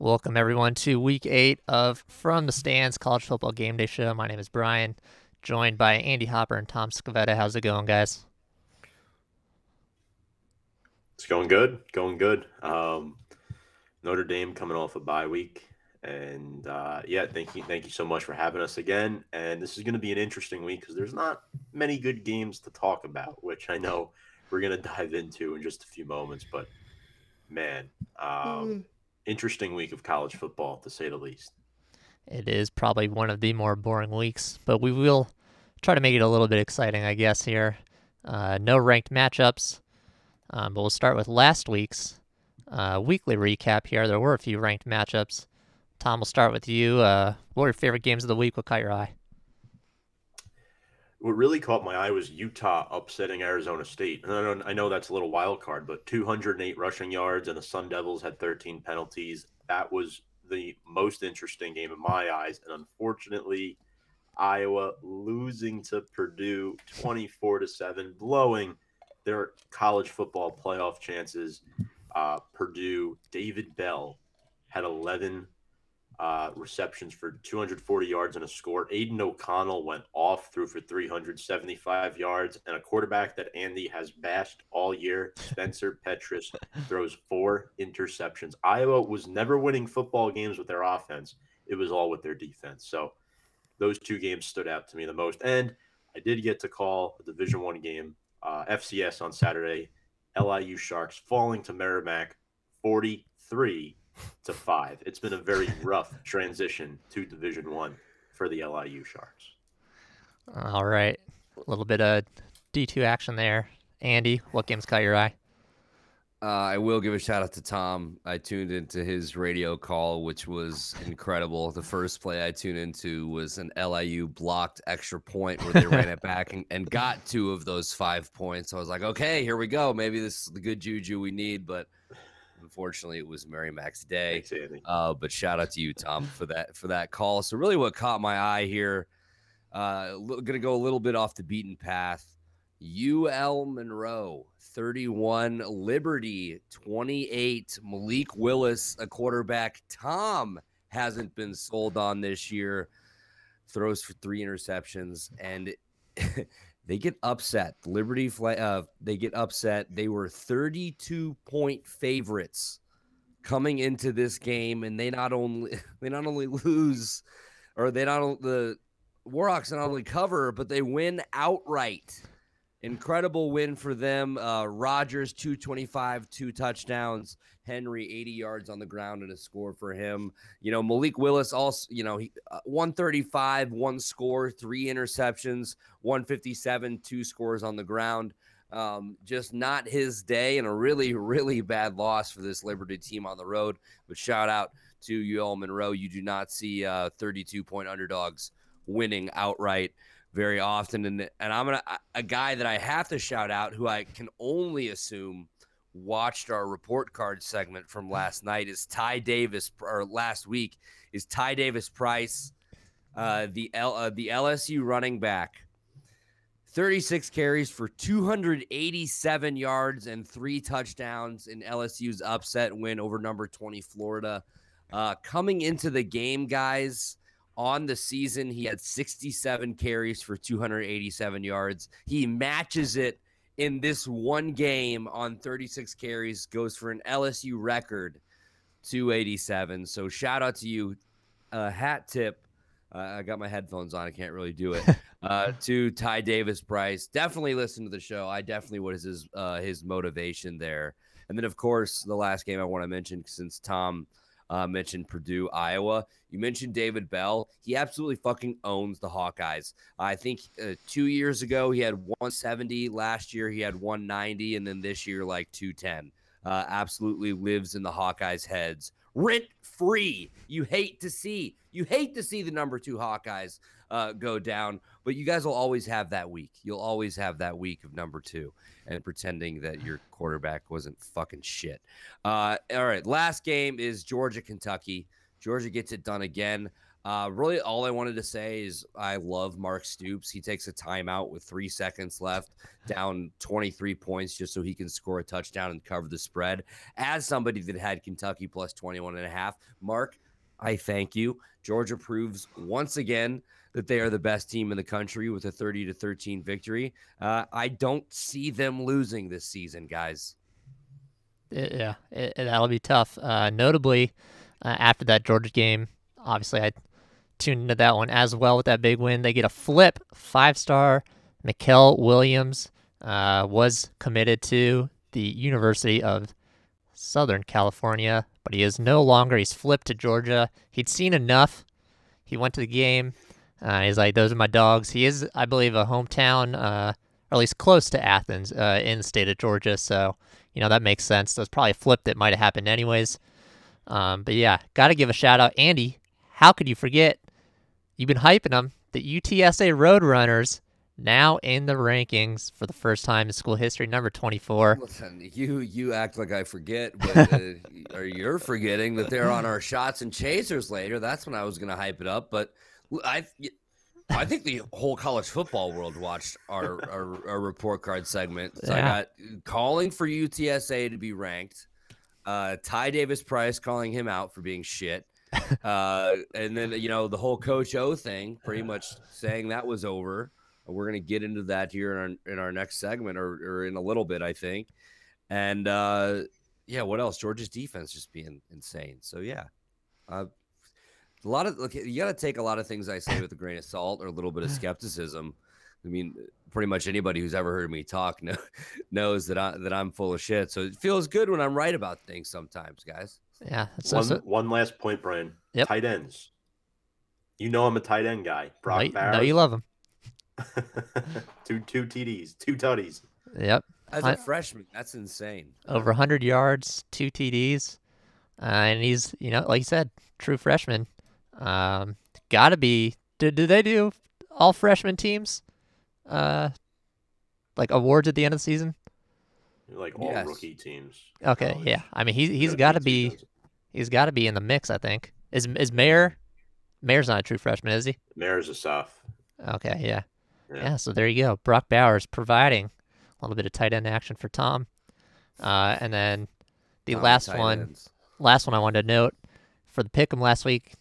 Welcome everyone to week eight of From the Stands College Football Game Day Show. My name is Brian, joined by Andy Hopper and Tom Scavetta. How's it going, guys? It's going good, going good. Um, Notre Dame coming off a bye week, and uh, yeah, thank you, thank you so much for having us again. And this is going to be an interesting week because there's not many good games to talk about, which I know we're going to dive into in just a few moments. But man, um, mm interesting week of college football, to say the least. It is probably one of the more boring weeks, but we will try to make it a little bit exciting, I guess, here. Uh, no ranked matchups, um, but we'll start with last week's uh, weekly recap here. There were a few ranked matchups. Tom, we'll start with you. Uh, what were your favorite games of the week? What caught your eye? What really caught my eye was Utah upsetting Arizona State. And I know, I know that's a little wild card, but 208 rushing yards and the Sun Devils had 13 penalties. That was the most interesting game in my eyes. And unfortunately, Iowa losing to Purdue 24 to 7, blowing their college football playoff chances. Uh, Purdue, David Bell had 11 uh, receptions for 240 yards and a score. Aidan O'Connell went off, threw for 375 yards, and a quarterback that Andy has bashed all year, Spencer Petras, throws four interceptions. Iowa was never winning football games with their offense; it was all with their defense. So those two games stood out to me the most. And I did get to call a Division One game, uh, FCS on Saturday. LIU Sharks falling to Merrimack, 43 to five. It's been a very rough transition to Division One for the LIU Sharks. All right, a little bit of D two action there. Andy, what games caught your eye? Uh, I will give a shout out to Tom. I tuned into his radio call, which was incredible. The first play I tuned into was an LIU blocked extra point where they ran it back and, and got two of those five points. I was like, okay, here we go. Maybe this is the good juju we need, but Unfortunately, it was Merrimack day. Thanks, uh, but shout out to you, Tom, for that for that call. So really, what caught my eye here, uh, going to go a little bit off the beaten path. UL Monroe 31, Liberty 28, Malik Willis, a quarterback. Tom hasn't been sold on this year, throws for three interceptions, and They get upset. Liberty, uh, they get upset. They were 32 point favorites coming into this game, and they not only they not only lose, or they not the Warhawks not only cover, but they win outright. Incredible win for them. Uh, Rogers, 225, two touchdowns. Henry, 80 yards on the ground and a score for him. You know, Malik Willis also, you know, he, uh, 135, one score, three interceptions, 157, two scores on the ground. Um, just not his day and a really, really bad loss for this Liberty team on the road. But shout out to UL Monroe. You do not see uh, 32 point underdogs winning outright very often. And and I'm gonna a guy that I have to shout out who I can only assume watched our report card segment from last night is Ty Davis or last week is Ty Davis Price, uh, the L, uh, the LSU running back. 36 carries for 287 yards and three touchdowns in LSU's upset win over number 20 Florida. Uh, coming into the game, guys, on the season, he had 67 carries for 287 yards. He matches it in this one game on 36 carries, goes for an LSU record 287. So shout out to you. Uh, hat tip. Uh, I got my headphones on. I can't really do it. Uh, to Ty Davis Price. Definitely listen to the show. I definitely what is his uh, his motivation there. And then of course the last game I want to mention since Tom uh, mentioned Purdue, Iowa. You mentioned David Bell. He absolutely fucking owns the Hawkeyes. I think uh, two years ago he had 170. Last year he had 190, and then this year like 210. Uh, absolutely lives in the Hawkeyes' heads rent free. You hate to see. You hate to see the number two Hawkeyes uh, go down, but you guys will always have that week. You'll always have that week of number two and pretending that your quarterback wasn't fucking shit. Uh, all right, last game is Georgia Kentucky. Georgia gets it done again. Uh, really, all I wanted to say is I love Mark Stoops. He takes a timeout with three seconds left, down 23 points, just so he can score a touchdown and cover the spread. As somebody that had Kentucky plus 21 and a half, Mark, I thank you. Georgia proves once again that they are the best team in the country with a 30 to 13 victory. Uh, I don't see them losing this season, guys. Yeah, it, that'll be tough. Uh, notably, uh, after that Georgia game, obviously I tuned into that one as well with that big win. They get a flip, five star. Mykel Williams uh, was committed to the University of Southern California, but he is no longer. He's flipped to Georgia. He'd seen enough. He went to the game. Uh, he's like, those are my dogs. He is, I believe, a hometown, uh, or at least close to Athens uh, in the state of Georgia. So, you know, that makes sense. There's probably a flip that might have happened anyways. Um, but yeah, got to give a shout out. Andy, how could you forget? You've been hyping them. The UTSA Roadrunners now in the rankings for the first time in school history, number 24. Listen, you you act like I forget, but uh, or you're forgetting that they're on our shots and chasers later. That's when I was going to hype it up, but I I think the whole college football world watched our our, our report card segment. So yeah. I got calling for UTSA to be ranked. Uh, Ty Davis Price calling him out for being shit. Uh, and then you know the whole Coach O thing, pretty much saying that was over. We're gonna get into that here in our, in our next segment or, or in a little bit, I think. And uh, yeah, what else? Georgia's defense just being insane. So yeah, uh, a lot of look, you got to take a lot of things I say with a grain of salt or a little bit of skepticism. I mean, pretty much anybody who's ever heard me talk know, knows that I that I'm full of shit. So it feels good when I'm right about things sometimes, guys. Yeah. One, one last point, Brian. Yep. Tight ends. You know I'm a tight end guy. Brock no, no you love him. two two TDs, two tutties. Yep. As a I, freshman, that's insane. Over 100 yards, two TDs, uh, and he's you know like you said, true freshman. Um, gotta be. Do, do they do all freshman teams? Uh, like awards at the end of the season? Like all yes. rookie teams. Okay, college. yeah. I mean, he he's got to be. He's got to be in the mix. I think. Is is Mayer? Mayer's not a true freshman, is he? Mayer's a soft. Okay, yeah. yeah. yeah. So there you go. Brock Bowers providing a little bit of tight end action for Tom. Uh, and then the Tom last one, ends. last one I wanted to note for the pick 'em last week.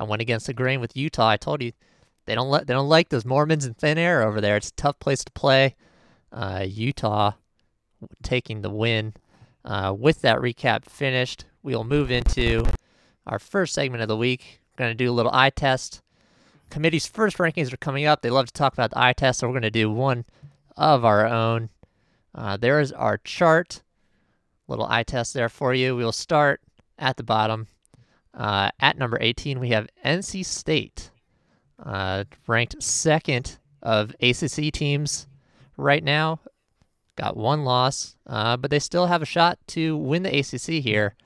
I went against the grain with Utah. I told you they don't let they don't like those Mormons in thin air over there. It's a tough place to play. Uh, Utah taking the win. Uh, with that recap finished, we'll move into our first segment of the week. We're going to do a little eye test. Committee's first rankings are coming up. They love to talk about the eye test, so we're going to do one of our own. Uh, there is our chart. Little eye test there for you. We'll start at the bottom. Uh, at number 18, we have NC State, uh, ranked second of ACC teams right now. Got one loss, uh, but they still have a shot to win the ACC here.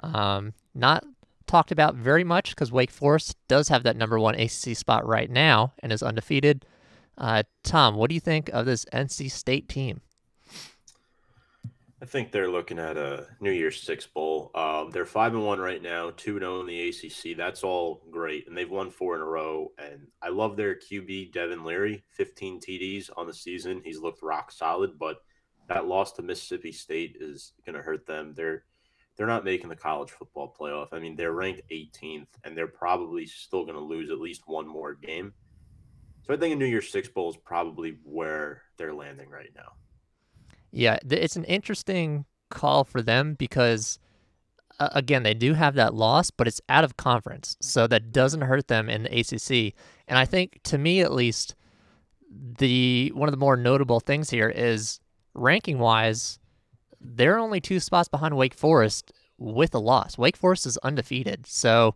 Um, not talked about very much because Wake Forest does have that number one ACC spot right now and is undefeated. Uh, Tom, what do you think of this NC State team? I think they're looking at a New Year's Six bowl. Um, they're five and one right now, two and zero oh in the ACC. That's all great, and they've won four in a row. And I love their QB Devin Leary, 15 TDs on the season. He's looked rock solid, but that loss to Mississippi State is going to hurt them. They're they're not making the college football playoff. I mean, they're ranked 18th, and they're probably still going to lose at least one more game. So I think a New Year's Six bowl is probably where they're landing right now. Yeah, it's an interesting call for them because again, they do have that loss, but it's out of conference, so that doesn't hurt them in the ACC. And I think, to me at least, the one of the more notable things here is ranking wise, they're only two spots behind Wake Forest with a loss. Wake Forest is undefeated, so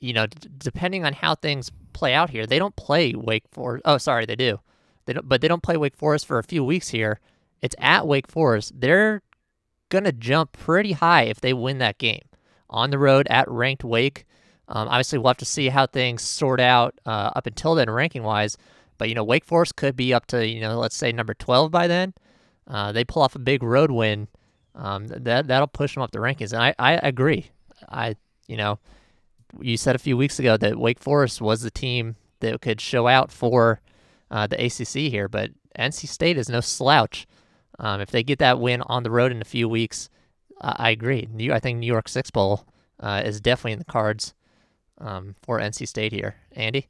you know, d- depending on how things play out here, they don't play Wake Forest. Oh, sorry, they do. They don't, but they don't play Wake Forest for a few weeks here. It's at Wake Forest. They're going to jump pretty high if they win that game. On the road at ranked Wake. Um, obviously, we'll have to see how things sort out uh, up until then, ranking wise. But, you know, Wake Forest could be up to, you know, let's say number 12 by then. Uh, they pull off a big road win. Um, that, that'll push them up the rankings. And I, I agree. I, you know, you said a few weeks ago that Wake Forest was the team that could show out for uh, the ACC here, but NC State is no slouch. Um, if they get that win on the road in a few weeks, I agree. New, I think New Year's Six Bowl uh, is definitely in the cards um, for NC State here. Andy.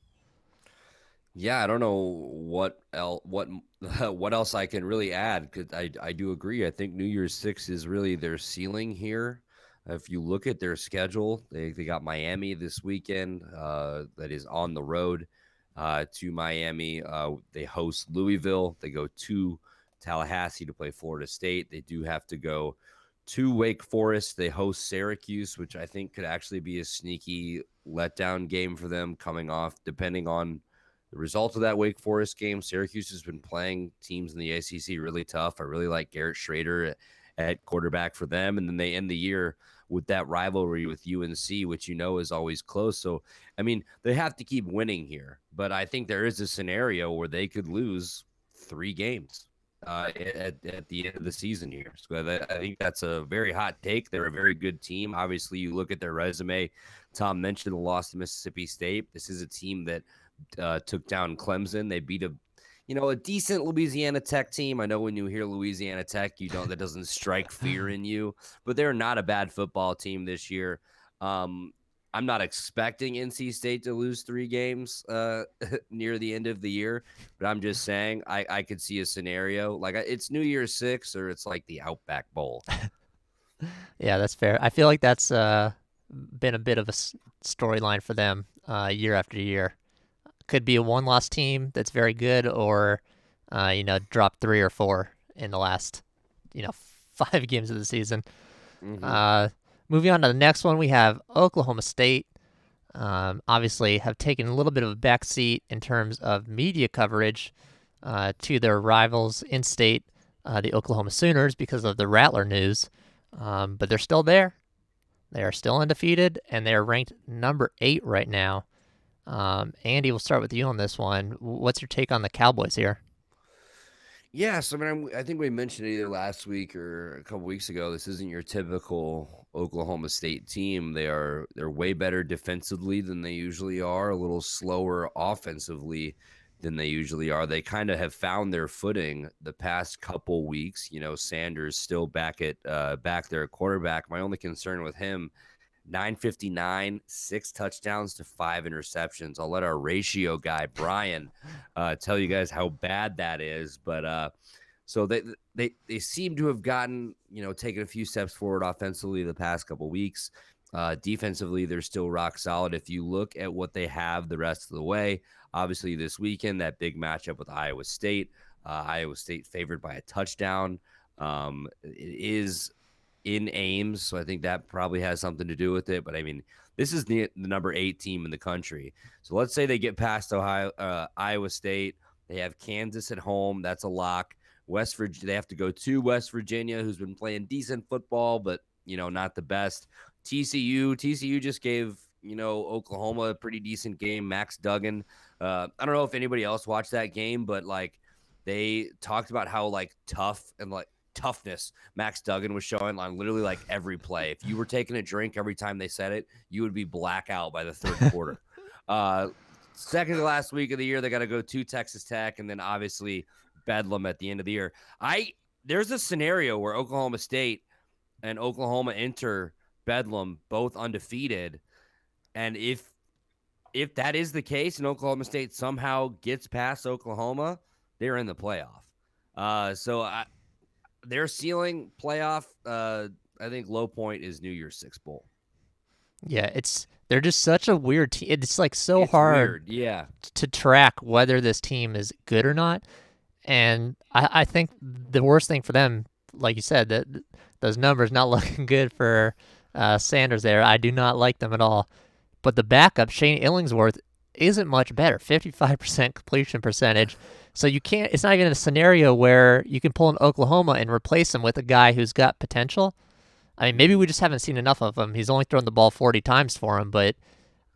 Yeah, I don't know what el- what what else I can really add because I I do agree. I think New Year's Six is really their ceiling here. If you look at their schedule, they, they got Miami this weekend. Uh, that is on the road uh, to Miami. Uh, they host Louisville. They go to Tallahassee to play Florida State. They do have to go to Wake Forest. They host Syracuse, which I think could actually be a sneaky letdown game for them coming off, depending on the result of that Wake Forest game. Syracuse has been playing teams in the ACC really tough. I really like Garrett Shrader at, at quarterback for them. And then they end the year with that rivalry with UNC, which you know is always close. So, I mean, they have to keep winning here, but I think there is a scenario where they could lose three games uh, at, at the end of the season here. So I think that's a very hot take. They're a very good team. Obviously, you look at their resume. Tom mentioned the loss to Mississippi State. This is a team that uh, took down Clemson. They beat a you know, a decent Louisiana Tech team. I know when you hear Louisiana Tech, you don't that doesn't strike fear in you, but they're not a bad football team this year. Um, I'm not expecting NC State to lose three games uh, near the end of the year, but I'm just saying I, I could see a scenario like it's New Year's Six or it's like the Outback Bowl. yeah, that's fair. I feel like that's uh, been a bit of a storyline for them uh, year after year could be a one loss team that's very good, or uh, you know, drop three or four in the last you know five games of the season. Mm-hmm. Moving on to the next one, we have Oklahoma State. Um, obviously, have taken a little bit of a backseat in terms of media coverage uh, to their rivals in state, uh, the Oklahoma Sooners, because of the Rattler news. Um, but they're still there. They are still undefeated, and they are ranked number eight right now um, Andy, we'll start with you on this one. What's your take on the Cowboys here? Yes, I mean, I think we mentioned either last week or a couple weeks ago. This isn't your typical Oklahoma State team. They are they're way better defensively than they usually are. A little slower offensively than they usually are. They kind of have found their footing the past couple weeks. You know, Sanders still back at uh, back there at quarterback. My only concern with him 959, six touchdowns to five interceptions. I'll let our ratio guy Brian uh, tell you guys how bad that is. But uh, so they they they seem to have gotten you know taken a few steps forward offensively the past couple weeks. Uh, defensively, they're still rock solid. If you look at what they have the rest of the way, obviously this weekend that big matchup with Iowa State, uh, Iowa State favored by a touchdown. Um, it is in Ames, so I think that probably has something to do with it. But I mean, this is the, the number eight team in the country. So let's say they get past Ohio, uh, Iowa State. They have Kansas at home. That's a lock. West Virginia. They have to go to West Virginia, who's been playing decent football, but you know not the best. TCU. TCU just gave you know Oklahoma a pretty decent game. Max Duggan. Uh, I don't know if anybody else watched that game, but like they talked about how like tough and like toughness Max Duggan was showing on literally like every play. If you were taking a drink every time they said it, you would be blackout by the third quarter. Uh, second to last week of the year, they got to go to Texas Tech, and then obviously Bedlam at the end of the year. I there's a scenario where Oklahoma State and Oklahoma enter Bedlam both undefeated, and if if that is the case, and Oklahoma State somehow gets past Oklahoma, they're in the playoff. Uh, so I, their ceiling playoff, uh, I think low point is New Year's Six Bowl. Yeah, it's they're just such a weird team. It's like so it's hard, weird. yeah, to track whether this team is good or not. And I, I think the worst thing for them, like you said, that those numbers not looking good for uh, Sanders. There, I do not like them at all. But the backup, Shane Illingworth, isn't much better. Fifty-five percent completion percentage. So you can't. It's not even a scenario where you can pull an Oklahoma and replace him with a guy who's got potential. I mean, maybe we just haven't seen enough of him. He's only thrown the ball 40 times for him, but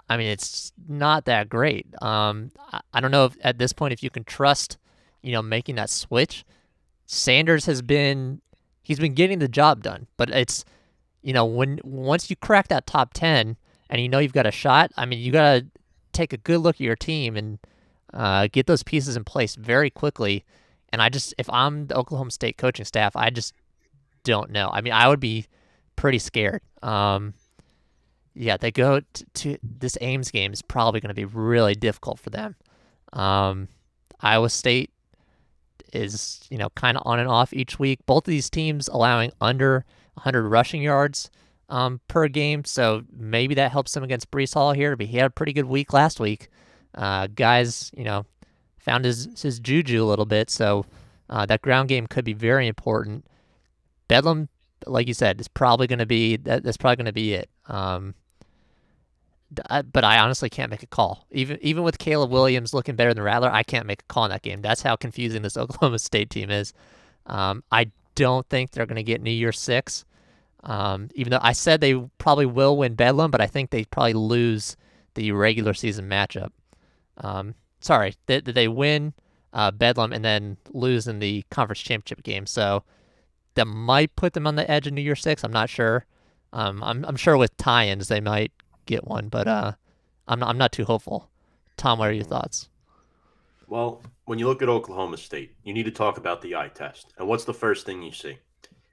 I mean, it's not that great. Um, I, I don't know if at this point if you can trust, you know, making that switch. Sanders has been he's been getting the job done, but it's you know when once you crack that top 10 and you know you've got a shot, I mean, you got to take a good look at your team and uh, get those pieces in place very quickly. And I just, if I'm the Oklahoma State coaching staff, I just don't know. I mean, I would be pretty scared. Um, yeah, they go to, to this Ames game is probably going to be really difficult for them. Um, Iowa State is, you know, kind of on and off each week. Both of these teams allowing under 100 rushing yards um, per game, so maybe that helps them against Breece Hall here. But he had a pretty good week last week. Uh, guys, you know, found his his juju a little bit, so uh, that ground game could be very important. Bedlam, like you said, is probably going to be that, that's probably going to be it. Um, but I honestly can't make a call. Even even with Caleb Williams looking better than Rattler, I can't make a call in that game. That's how confusing this Oklahoma State team is. Um, I don't think they're going to get New Year six. Um, even though I said they probably will win Bedlam, but I think they probably lose the regular season matchup. Um, sorry, they, they win uh, Bedlam and then lose in the conference championship game. So that might put them on the edge of New Year Six. I'm not sure. Um, I'm I'm sure with tie-ins they might get one, but uh, I'm not, I'm not too hopeful. Tom, what are your thoughts? Well, when you look at Oklahoma State, you need to talk about the eye test. And what's the first thing you see?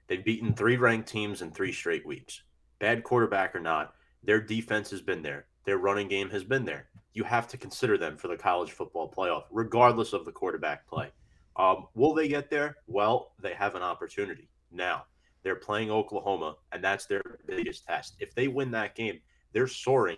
They've beaten three ranked teams in three straight weeks. Bad quarterback or not, their defense has been there. Their running game has been there. You have to consider them for the college football playoff, regardless of the quarterback play. Um, will they get there? Well, they have an opportunity now. They're playing Oklahoma, and that's their biggest test. If they win that game, they're soaring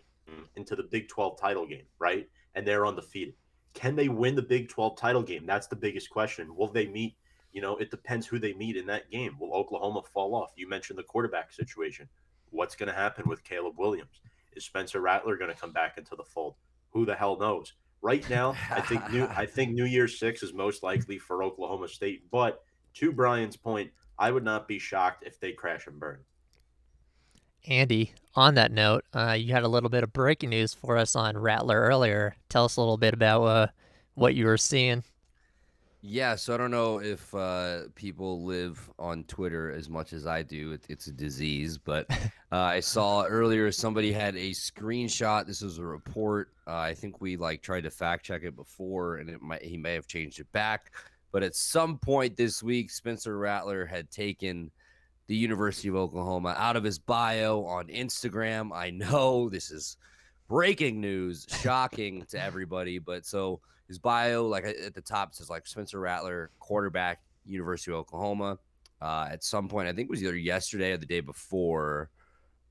into the Big 12 title game, right? And they're undefeated. Can they win the Big 12 title game? That's the biggest question. Will they meet? You know, it depends who they meet in that game. Will Oklahoma fall off? You mentioned the quarterback situation. What's going to happen with Caleb Williams? Is Spencer Rattler going to come back into the fold? Who the hell knows? Right now, I think new I think New Year's Six is most likely for Oklahoma State. But to Brian's point, I would not be shocked if they crash and burn. Andy, on that note, uh, you had a little bit of breaking news for us on Rattler earlier. Tell us a little bit about uh, what you were seeing. Yeah, so I don't know if uh, people live on Twitter as much as I do. It, it's a disease, but uh, I saw earlier somebody had a screenshot. This was a report. Uh, I think we like tried to fact check it before, and it might he may have changed it back. But at some point this week, Spencer Rattler had taken the University of Oklahoma out of his bio on Instagram. I know this is breaking news, shocking to everybody, but so his bio, like at the top, says like Spencer Rattler, quarterback, University of Oklahoma. Uh, at some point, I think it was either yesterday or the day before,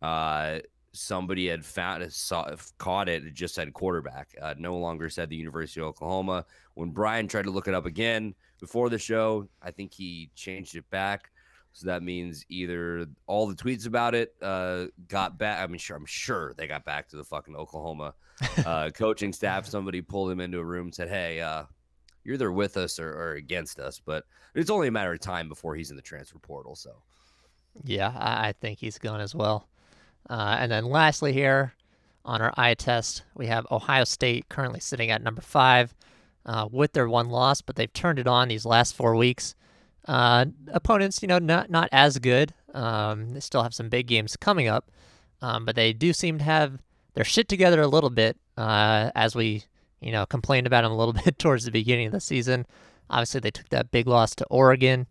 uh, somebody had found saw caught it. It just said quarterback. Uh, no longer said the University of Oklahoma. When Brian tried to look it up again before the show, I think he changed it back. So that means either all the tweets about it uh, got back. I mean, sure, I'm sure they got back to the fucking Oklahoma uh, coaching staff. Somebody pulled him into a room, and said, "Hey, uh, you're either with us or, or, against us." But it's only a matter of time before he's in the transfer portal. So, yeah, I, I think he's gone as well. Uh, and then lastly, here on our eye test, we have Ohio State currently sitting at number five uh, with their one loss, but they've turned it on these last four weeks. Uh, opponents, you know, not not as good. Um, they still have some big games coming up, um, but they do seem to have their shit together a little bit. Uh, as we, you know, complained about them a little bit towards the beginning of the season. Obviously, they took that big loss to Oregon,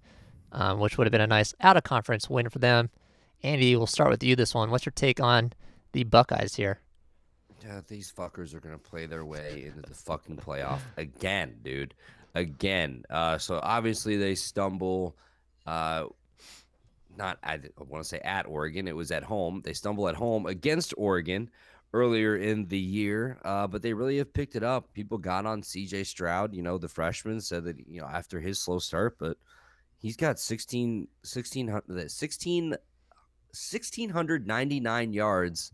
um, which would have been a nice out of conference win for them. Andy, we'll start with you this one. What's your take on the Buckeyes here? Yeah, these fuckers are gonna play their way into the fucking playoff again, dude again. Uh, so obviously they stumble. Uh, not I want to say at Oregon. It was at home. They stumble at home against Oregon earlier in the year, uh, but they really have picked it up. People got on C.J. Stroud. You know, the freshman said that you know after his slow start, but he's got 16, 16, 16 1699 yards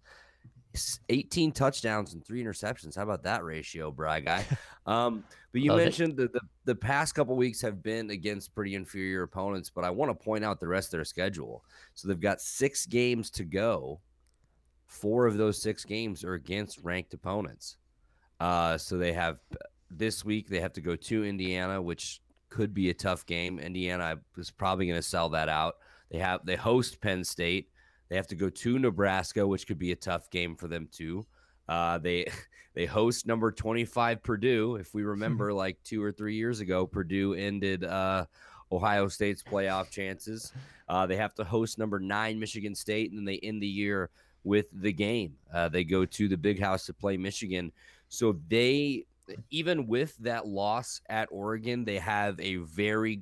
18 touchdowns and three interceptions. How about that ratio, Bry guy? Um, but you mentioned that the, the past couple weeks have been against pretty inferior opponents, but I want to point out the rest of their schedule. So they've got six games to go. Four of those six games are against ranked opponents. Uh, so they have this week, they have to go to Indiana, which could be a tough game. Indiana is probably going to sell that out. They have they host Penn State. They have to go to Nebraska, which could be a tough game for them too. Uh, they they host number 25 Purdue. If we remember, like two or three years ago, Purdue ended uh, Ohio State's playoff chances. Uh, they have to host number nine Michigan State, and then they end the year with the game. Uh, they go to the Big House to play Michigan. So they, even with that loss at Oregon, they have a very,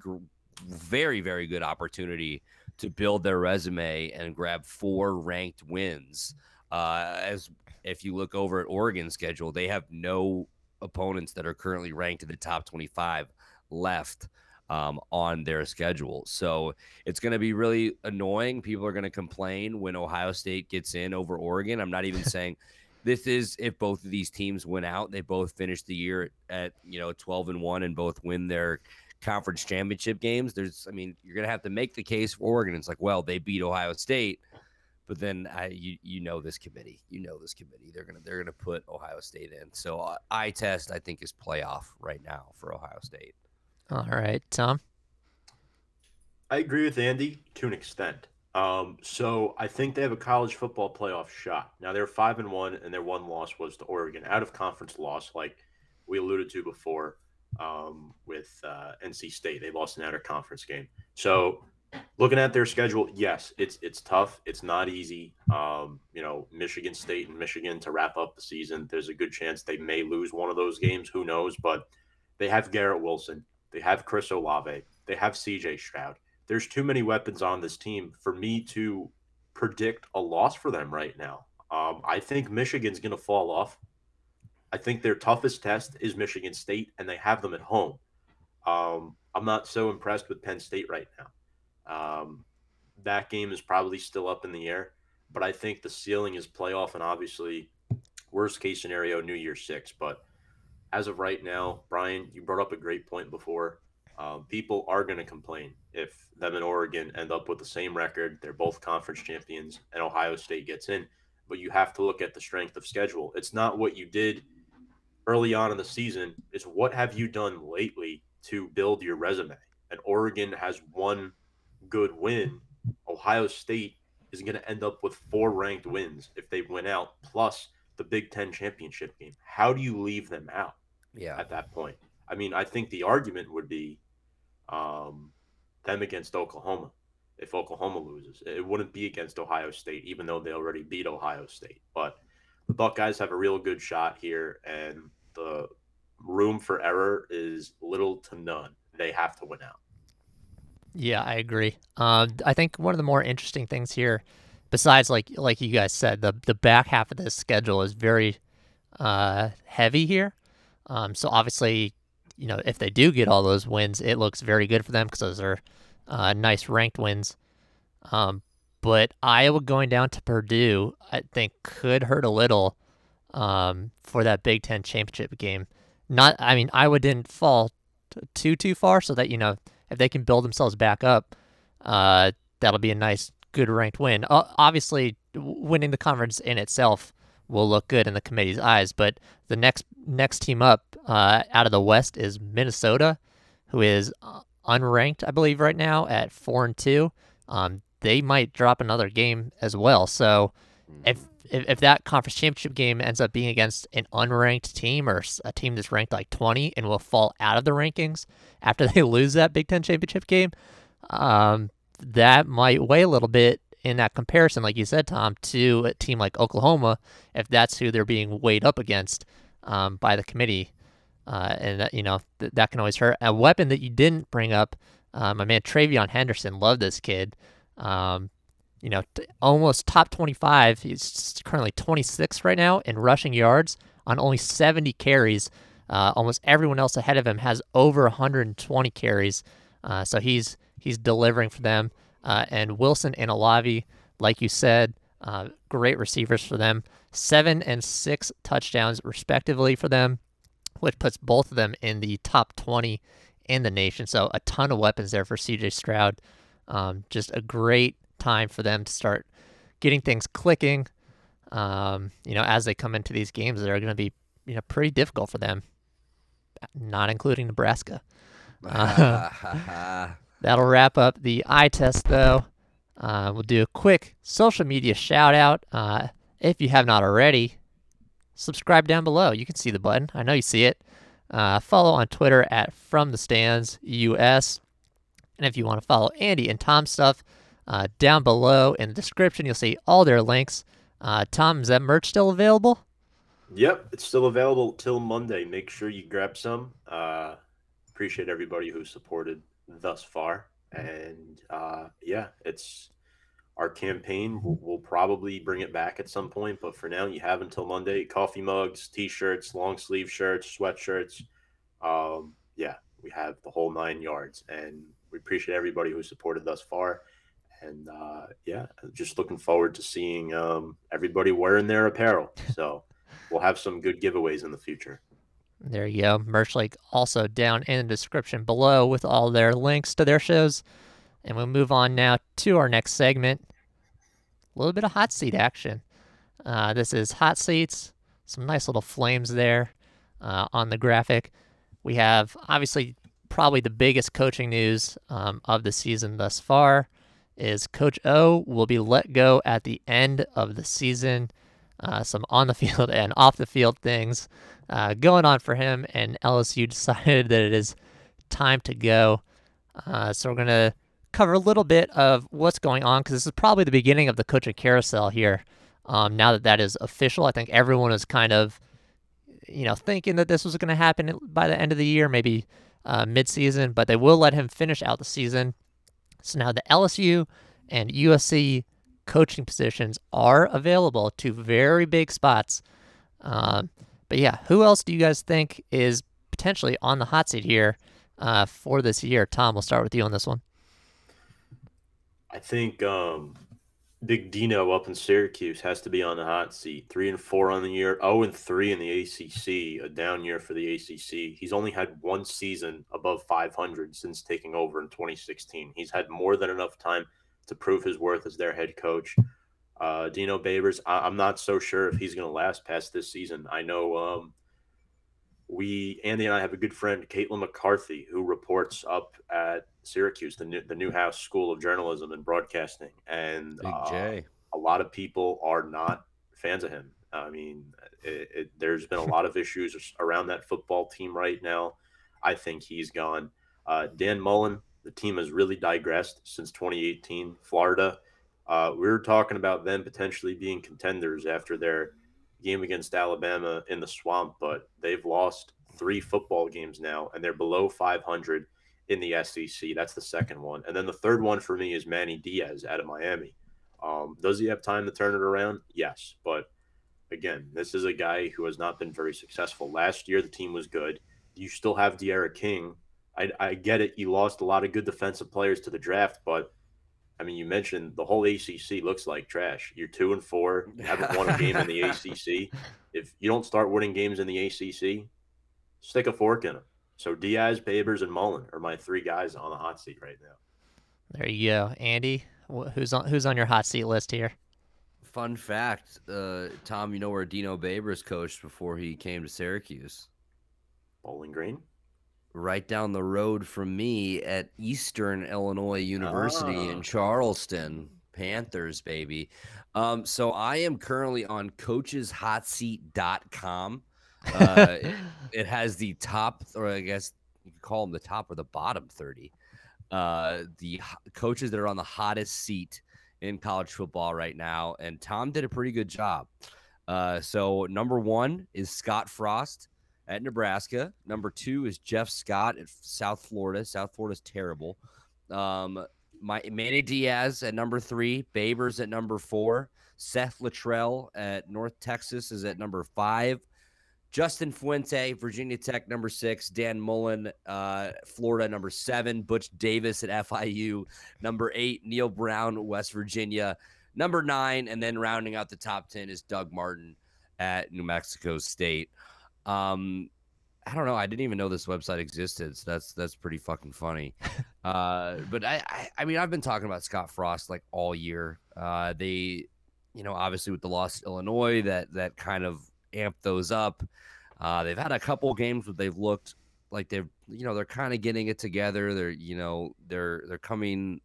very, very good opportunity to build their resume and grab four ranked wins. Uh, as if you look over at Oregon's schedule, they have no opponents that are currently ranked in the top 25 left um, on their schedule. So it's going to be really annoying. People are going to complain when Ohio State gets in over Oregon. I'm not even saying this is if both of these teams win out, they both finish the year at, you know, 12 and 1 and both win their conference championship games. There's, I mean, you're going to have to make the case for Oregon. It's like, well, they beat Ohio State. But then I, you you know this committee, you know this committee. They're gonna they're gonna put Ohio State in. So uh, eye test I think is playoff right now for Ohio State. All right, Tom. I agree with Andy to an extent. Um, so I think they have a college football playoff shot. Now they're five and one, and their one loss was to Oregon, out of conference loss, like we alluded to before um, with uh, NC State. They lost an out of conference game. So looking at their schedule, yes, it's it's tough. It's not easy. Um, you know, Michigan State and Michigan to wrap up the season. There's a good chance they may lose one of those games. Who knows? But they have Garrett Wilson. They have Chris Olave. They have CJ Stroud. There's too many weapons on this team for me to predict a loss for them right now. Um, I think Michigan's going to fall off. I think their toughest test is Michigan State, and they have them at home. Um, I'm not so impressed with Penn State right now. Um, that game is probably still up in the air, but I think the ceiling is playoff, and obviously, worst case scenario, New Year Six. But as of right now, Brian, you brought up a great point before. Um, people are going to complain if them and Oregon end up with the same record. They're both conference champions, and Ohio State gets in. But you have to look at the strength of schedule. It's not what you did early on in the season. It's what have you done lately to build your resume. And Oregon has one good win. Ohio State is going to end up with four ranked wins if they win out, plus the Big Ten championship game. How do you leave them out? yeah. at that point. I mean, I think the argument would be um, them against Oklahoma. If Oklahoma loses, it wouldn't be against Ohio State, even though they already beat Ohio State. But the Buckeyes have a real good shot here, and the room for error is little to none. They have to win out. Yeah, I agree. Uh, I think one of the more interesting things here, besides like like you guys said, the the back half of this schedule is very uh, heavy here. Um, so obviously, you know, if they do get all those wins, it looks very good for them because those are uh, nice ranked wins. Um, but Iowa going down to Purdue, I think, could hurt a little um, for that Big Ten championship game. Not, I mean, Iowa didn't fall t- too too far, so that you know if they can build themselves back up, uh, that'll be a nice, good ranked win. Uh, obviously, winning the conference in itself will look good in the committee's eyes, but the next next team up uh, out of the West is Minnesota, who is uh, unranked, I believe, right now at four and two. Um, they might drop another game as well. So if, if if that conference championship game ends up being against an unranked team or a team that's ranked like 20 and will fall out of the rankings after they lose that Big Ten championship game, um, that might weigh a little bit in that comparison, like you said, Tom, to a team like Oklahoma, if that's who they're being weighed up against um, by the committee. Uh, and that, you know th- that can always hurt. A weapon that you didn't bring up, uh, my man TreVeyon Henderson, love this kid. Um, you know, t- almost top 25. He's currently 26 right now in rushing yards on only 70 carries. Uh, almost everyone else ahead of him has over 120 carries. Uh, so he's he's delivering for them. Uh, and Wilson and Olave, like you said, uh, great receivers for them. Seven and six touchdowns respectively for them, which puts both of them in the top 20 in the nation. So a ton of weapons there for CJ Stroud. Um, just a great time for them to start getting things clicking. Um, you know, as they come into these games that are going to be, you know, pretty difficult for them, not including Nebraska. Uh, that'll wrap up the eye test, though. Uh, we'll do a quick social media shout out. Uh, if you have not already, subscribe down below. You can see the button. I know you see it. Uh, follow on Twitter at From the Stands US. And if you want to follow Andy and Tom's stuff, uh, down below in the description, you'll see all their links. Uh, Tom, is that merch still available? Yep, it's still available till Monday. Make sure you grab some. Uh, appreciate everybody who supported thus far, and uh, yeah, it's our campaign. We'll, we'll, probably bring it back at some point, but for now, you have until Monday. Coffee mugs, t-shirts, long sleeve shirts, sweatshirts. Um, yeah, we have the whole nine yards, and we appreciate everybody who supported thus far. And uh, yeah, just looking forward to seeing um, everybody wearing their apparel. So we'll have some good giveaways in the future. There you go. Merch link also down in the description below with all their links to their shows. And we'll move on now to our next segment. A little bit of hot seat action. Uh, this is hot seats, some nice little flames there uh, on the graphic. We have obviously probably the biggest coaching news um, of the season thus far is Coach O will be let go at the end of the season. Uh, some on the field and off the field things uh, going on for him, and LSU decided that it is time to go. Uh, so we're going to cover a little bit of what's going on because this is probably the beginning of the coaching carousel here. Um, now that that is official, I think everyone is kind of, you know, thinking that this was going to happen by the end of the year, maybe uh, mid-season, but they will let him finish out the season. So now the LSU and USC coaching positions are available to very big spots. Um, but yeah, who else do you guys think is potentially on the hot seat here uh, for this year? Tom, we'll start with you on this one. I think um, Big Dino up in Syracuse has to be on the hot seat. Three and four on the year, oh and three in the ACC, a down year for the ACC. He's only had one season above 500 since taking over in 2016. He's had more than enough time to prove his worth as their head coach. Uh, Dino Babers, I- am not so sure if he's going to last past this season. I know um, we, Andy and I, have a good friend, Caitlin McCarthy, who reports up at Syracuse, the new, the Newhouse School of Journalism and Broadcasting, and uh, a lot of people are not fans of him. I mean, it, it, there's been a lot of issues around that football team right now. I think he's gone. Uh, Dan Mullen, the team has really digressed since 2018. Florida, uh, we were talking about them potentially being contenders after their game against Alabama in the swamp, but they've lost three football games now, and they're below 500 in the SEC. That's the second one. And then the third one for me is Manny Diaz out of Miami. Um, does he have time to turn it around? Yes. But again, this is a guy who has not been very successful. Last year, the team was good. You still have D'Eriq King. I, I get it. You lost a lot of good defensive players to the draft, but I mean, you mentioned the whole ACC looks like trash. You're two and four. You haven't won a game in the ACC. If you don't start winning games in the ACC, stick a fork in them. So Diaz, Babers, and Mullen are my three guys on the hot seat right now. There you go, Andy. Who's on Who's on your hot seat list here? Fun fact, uh, Tom. You know where Dino Babers coached before he came to Syracuse? Bowling Green. Right down the road from me at Eastern Illinois University in ah. Charleston. Panthers, baby. Um, so I am currently on coacheshotseat.com. Uh, it, it, has the top, or I guess you could call them the top or the bottom 30. Uh, the coaches that are on the hottest seat in college football right now. And Tom did a pretty good job. Uh, so, number one is Scott Frost at Nebraska. Number two is Jeff Scott at South Florida. South Florida's terrible. Um, my Manny Diaz at number three, Babers at number four, Seth Littrell at North Texas is at number five, Justin Fuente, Virginia Tech, number six. Dan Mullen, uh, Florida, number seven. Butch Davis at FIU, number eight. Neal Brown, West Virginia, number nine. And then rounding out the top 10 is Doug Martin at New Mexico State. Um, I don't know. I didn't even know this website existed. So that's that's pretty fucking funny. uh, but I, I, I mean I've been talking about Scott Frost like all year. Uh, they, you know, obviously with the loss to Illinois, that that kind of amp those up. Uh, they've had a couple games where they've looked like they've, you know, they're kind of getting it together. They're, you know, they're they're coming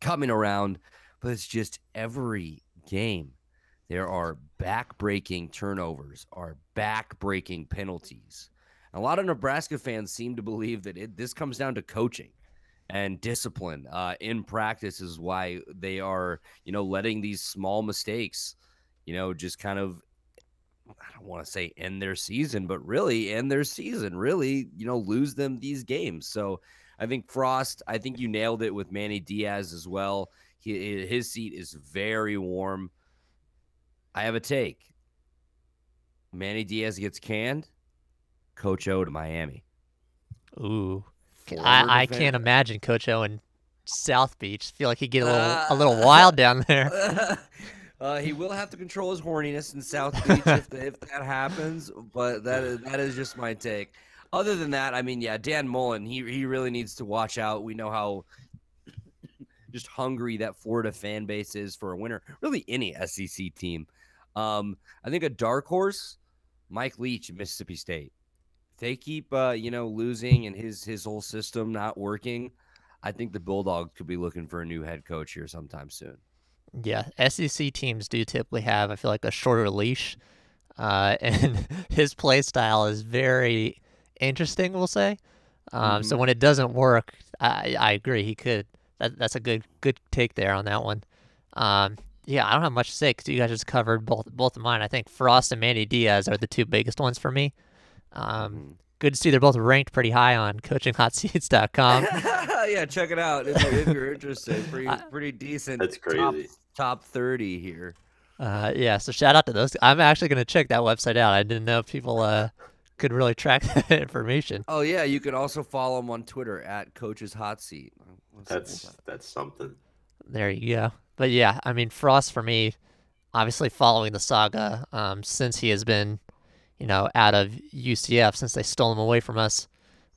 coming around, but it's just every game there are back-breaking turnovers, are back-breaking penalties. A lot of Nebraska fans seem to believe that it, this comes down to coaching and discipline uh, in practice is why they are, you know, letting these small mistakes, you know, just kind of I don't want to say end their season, but really end their season, really, you know, lose them these games. So I think Frost, I think you nailed it with Manny Diaz as well. He, his seat is very warm. I have a take. Manny Diaz gets canned. Coach O to Miami. Ooh, I, I can't imagine Coach O in South Beach. feel like he'd get a little uh, a little wild down there. Uh, he will have to control his horniness in South Beach if, if that happens, but that is, that is just my take. Other than that, I mean, yeah, Dan Mullen, he he really needs to watch out. We know how just hungry that Florida fan base is for a winner. Really, any SEC team. Um, I think a dark horse, Mike Leach, Mississippi State. If they keep, uh, you know, losing and his his whole system not working, I think the Bulldogs could be looking for a new head coach here sometime soon. Yeah, SEC teams do typically have, I feel like, a shorter leash, uh, and his play style is very interesting. We'll say. Um, mm-hmm. So when it doesn't work, I, I agree. He could. That, that's a good good take there on that one. Um, yeah, I don't have much to say because you guys just covered both both of mine. I think Frost and Manny Diaz are the two biggest ones for me. Um, mm-hmm. good to see they're both ranked pretty high on CoachingHotSeats.com. yeah, check it out if you're, if you're interested. Pretty pretty decent. That's crazy. Top, top thirty here. Uh, yeah, so shout out to those. I'm actually going to check that website out. I didn't know if people uh, could really track that information. Oh yeah, you can also follow them on Twitter at Coach's Hot Seat. that's that's something. There you go but yeah, I mean Frost for me, obviously following the saga um, since he has been, you know, out of UCF since they stole him away from us,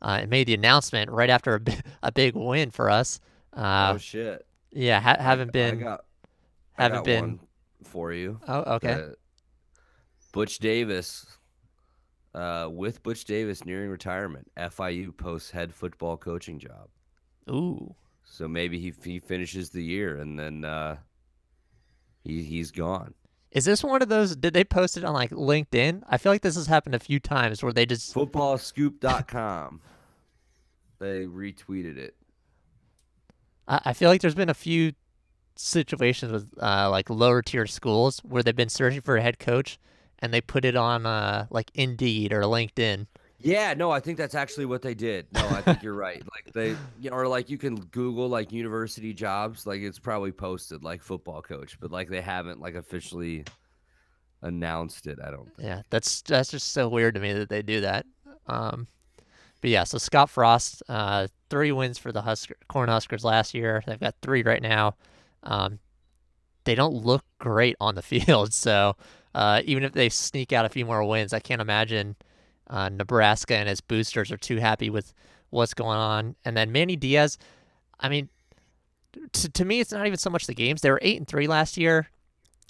uh, and made the announcement right after a, b- a big win for us. Uh, oh shit! Yeah, ha- haven't been. I got, I haven't been for you. Oh, okay. Uh, Butch Davis, uh, with Butch Davis nearing retirement, FIU posts head football coaching job. Ooh. So maybe he he finishes the year and then uh, he he's gone. Is this one of those? Did they post it on like LinkedIn? I feel like this has happened a few times where they just footballscoop.com. they retweeted it. I, I feel like there's been a few situations with uh, like lower tier schools where they've been searching for a head coach and they put it on uh, like Indeed or LinkedIn. Yeah, no, I think that's actually what they did. No, I think you're right. Like they, you know, or like you can Google like university jobs, like it's probably posted like football coach, but like they haven't like officially announced it. I don't. Think. Yeah, that's that's just so weird to me that they do that. Um, but yeah, so Scott Frost, uh, three wins for the Husker Cornhuskers last year. They've got three right now. Um, they don't look great on the field, so uh, even if they sneak out a few more wins, I can't imagine uh, Nebraska and his boosters are too happy with what's going on. And then Manny Diaz, I mean, to, to me, it's not even so much the games. They were eight and three last year.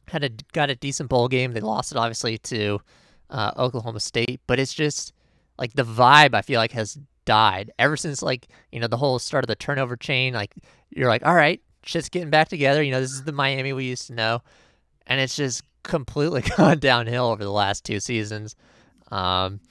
Had a got a decent bowl game. They lost it obviously to uh, Oklahoma State, but it's just like the vibe. I feel like has died ever since like you know the whole start of the turnover chain. Like you're like, all right, shit's getting back together. You know, this is the Miami we used to know, and it's just completely gone downhill over the last two seasons. Um,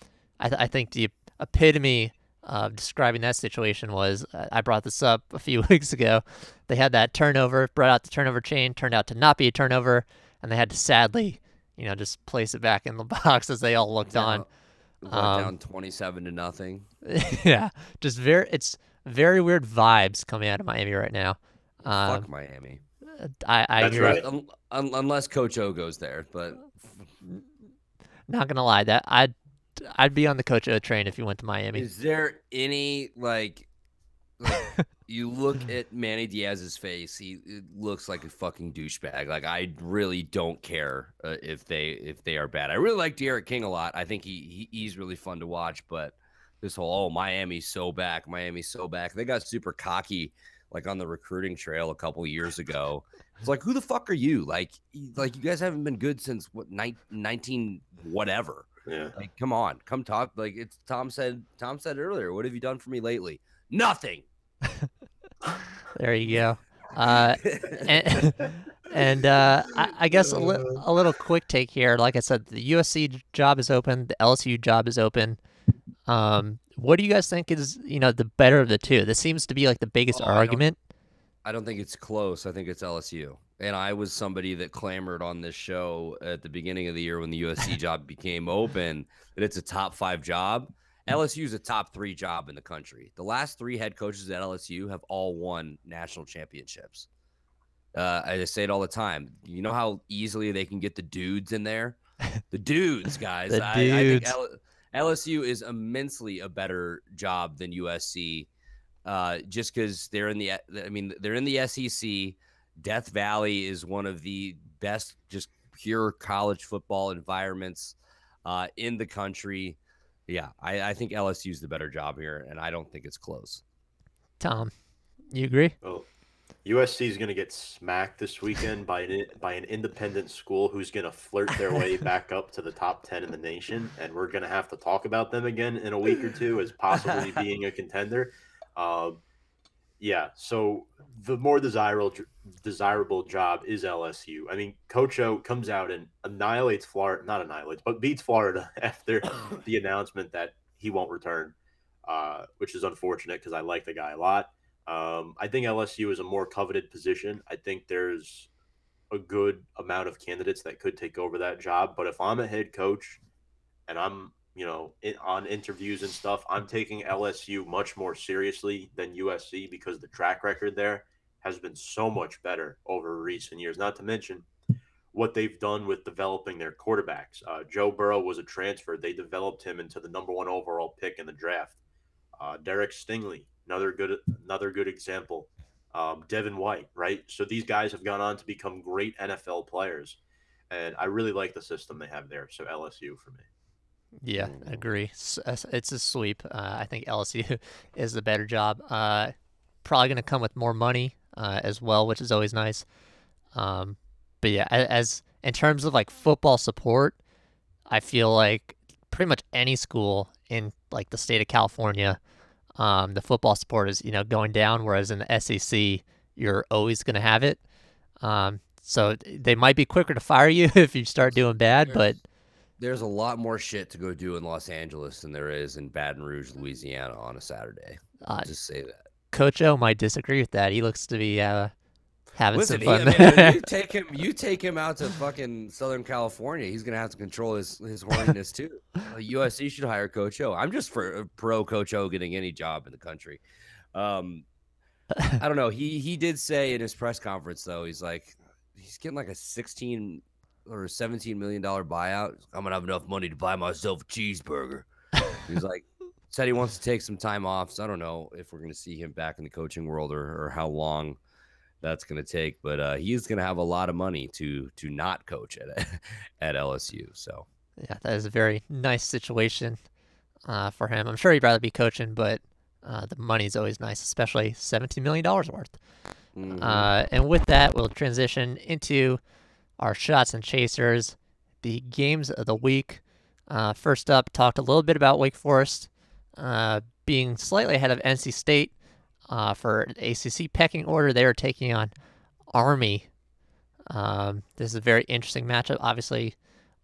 I, th- I think the epitome of describing that situation was I brought this up a few weeks ago. They had that turnover, brought out the turnover chain, turned out to not be a turnover, and they had to sadly, you know, just place it back in the box as they all looked on. Went um, down twenty-seven to nothing. yeah, just very. It's very weird vibes coming out of Miami right now. Um, Fuck Miami. I, I That's agree. right. Un- un- unless Coach O goes there, but not gonna lie, that I I'd be on the Coach O train if you went to Miami. Is there any like, like you look at Manny Diaz's face? He looks like a fucking douchebag. Like I really don't care uh, if they if they are bad. I really like D'Eriq King a lot. I think he, he he's really fun to watch. But this whole oh Miami's so back, Miami's so back. They got super cocky like on the recruiting trail a couple years ago. It's like who the fuck are you? Like like you guys haven't been good since what 19 whatever. Yeah. Like, come on, come talk. Like it's Tom said. Tom said earlier. What have you done for me lately? Nothing. there you go. Uh, and and uh, I, I, guess a, li- a little quick take here. Like I said, the USC job is open. The LSU job is open. Um, what do you guys think is you know the better of the two? This seems to be like the biggest oh, argument. I don't, think it's close. I think it's LSU. And I was somebody that clamored on this show at the beginning of the year when the USC job became open that it's a top five job. LSU is a top three job in the country. The last three head coaches at LSU have all won national championships. Uh, I say it all the time. You know how easily they can get the dudes in there? The dudes, guys. the I, dudes. I, think LSU is immensely a better job than USC, uh, just because they're in the. I mean, they're in the SEC. Death Valley is one of the best, just pure college football environments uh, in the country. Yeah, I, I think LSU is the better job here, and I don't think it's close. Tom, you agree? Well, USC is going to get smacked this weekend by an by an independent school who's going to flirt their way back up to the top ten in the nation, and we're going to have to talk about them again in a week or two as possibly being a contender. Uh, yeah, so the more desirable desirable job is LSU. I mean, Coach O comes out and annihilates Florida, not annihilates, but beats Florida after the announcement that he won't return, uh, which is unfortunate because I like the guy a lot. Um, I think LSU is a more coveted position. I think there's a good amount of candidates that could take over that job. But if I'm a head coach and I'm, you know, in, on interviews and stuff, I'm taking LSU much more seriously than USC because the track record there has been so much better over recent years. Not to mention what they've done with developing their quarterbacks. Uh, Joe Burrow was a transfer. They developed him into the number one overall pick in the draft. Uh, Derek Stingley another good another good example. Um, Devin White, right? So these guys have gone on to become great NFL players, and I really like the system they have there. So LSU for me. Yeah, I agree. It's a sweep. Uh, I think LSU is the better job. Uh, probably going to come with more money uh, as well, which is always nice. Um, but yeah, as in terms of like football support, I feel like pretty much any school in like the state of California um, the football support is you know going down, whereas in the SEC you're always going to have it. Um, so they might be quicker to fire you if you start doing bad, but there's a lot more shit to go do in Los Angeles than there is in Baton Rouge, Louisiana on a Saturday. Uh, just say that. Coach O might disagree with that. He looks to be uh, having Listen, some fun. He, I mean, you take him, you take him out to fucking Southern California. He's gonna have to control his his horniness too. USC should hire Coach O. I'm just for uh, pro Coach O getting any job in the country. Um, I don't know. He he did say in his press conference though, he's like he's getting like a 16 or a 17 million dollar buyout. I'm gonna have enough money to buy myself a cheeseburger. he's like said he wants to take some time off. So I don't know if we're gonna see him back in the coaching world or, or how long that's going to take. But uh, he's going to have a lot of money to to not coach at at LSU. So yeah, that is a very nice situation uh, for him. I'm sure he'd rather be coaching, but uh, the money is always nice, especially $17 million worth. Mm-hmm. Uh, and with that, we'll transition into our shots and chasers, the games of the week. Uh, first up, talked a little bit about Wake Forest uh, being slightly ahead of NC State uh, for ACC pecking order. They are taking on Army. Um, this is a very interesting matchup. Obviously,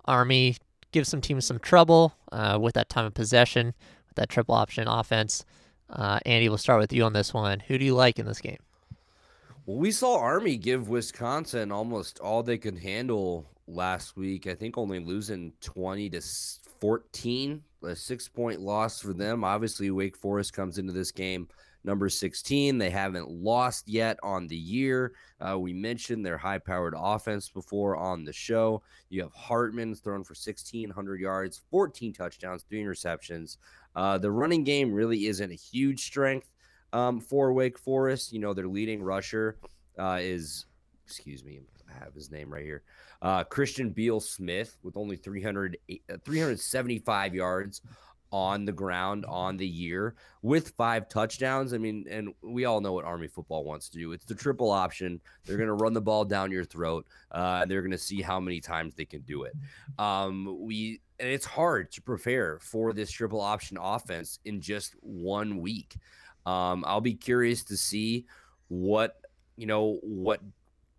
Army gives some teams some trouble uh, with that time of possession, with that triple option offense. Uh, Andy, we'll start with you on this one. Who do you like in this game? Well, we saw Army give Wisconsin almost all they could handle last week. I think only losing 20 to 14, a six point loss for them. Obviously, Wake Forest comes into this game number 16. They haven't lost yet on the year. Uh, we mentioned their high powered offense before on the show. You have Hartman's thrown for 1,600 yards, 14 touchdowns, three interceptions. Uh, the running game really isn't a huge strength um, for Wake Forest. You know, their leading rusher uh, is, excuse me, I have his name right here. Uh, Christian Beal Smith with only 300, uh, 375 yards on the ground on the year with five touchdowns. I mean, and we all know what Army football wants to do. It's the triple option. They're going to run the ball down your throat. Uh, they're going to see how many times they can do it. Um, we and it's hard to prepare for this triple option offense in just one week. Um, I'll be curious to see what you know, what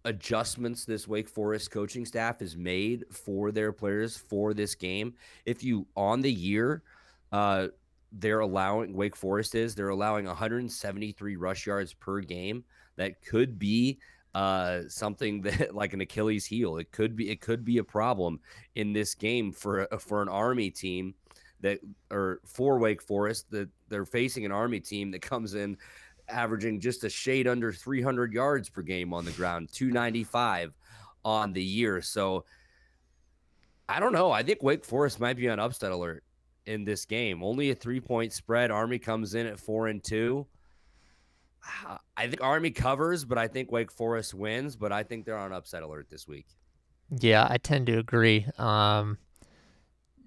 adjustments this Wake Forest coaching staff has made for their players for this game. If you on the year, uh, they're allowing Wake Forest is they're allowing 173 rush yards per game. That could be uh, something that like an Achilles heel. It could be it could be a problem in this game for for an Army team that or for Wake Forest that they're facing an Army team that comes in averaging just a shade under 300 yards per game on the ground, 295 on the year. So I don't know. I think Wake Forest might be on upset alert in this game. Only a three point spread. Army comes in at four and two. I think Army covers, but I think Wake Forest wins. But I think they're on upset alert this week. Yeah, I tend to agree. Um,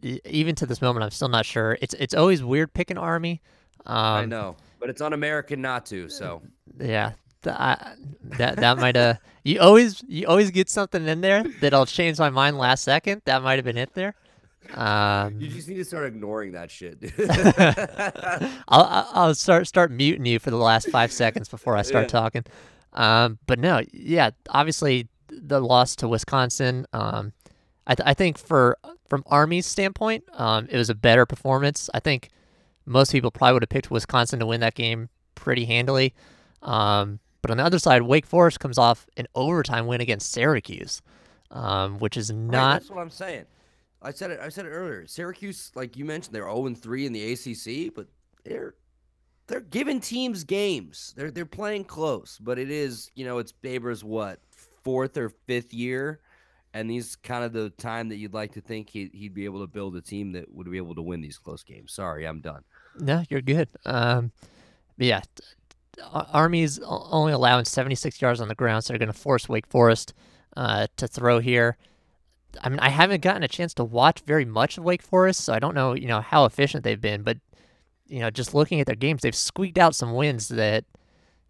even to this moment, I'm still not sure. It's it's always weird picking Army. Um, I know but it's un-American not to. So yeah, that that that might uh you always you always get something in there that'll change my mind last second. That might have been it there. Um, you just need to start ignoring that shit. I'll I'll start start muting you for the last five seconds before I start yeah. talking. Um, but no, yeah, obviously the loss to Wisconsin. Um, I th- I think for from Army's standpoint, um, it was a better performance. I think most people probably would have picked Wisconsin to win that game pretty handily. Um, but on the other side, Wake Forest comes off an overtime win against Syracuse, um, which is not. Right, that's what I'm saying. I said it. I said it earlier. Syracuse, like you mentioned, they're 0 3 in the ACC, but they're they're giving teams games. They're they're playing close, but it is you know it's Babers' what fourth or fifth year and these kind of the time that you'd like to think he'd, he'd be able to build a team that would be able to win these close games. Sorry, I'm done. No, you're good. Um, yeah, Army's only allowing 76 yards on the ground, so they're going to force Wake Forest uh, to throw here. I mean, I haven't gotten a chance to watch very much of Wake Forest, so I don't know, you know, how efficient they've been. But you know, just looking at their games, they've squeaked out some wins that,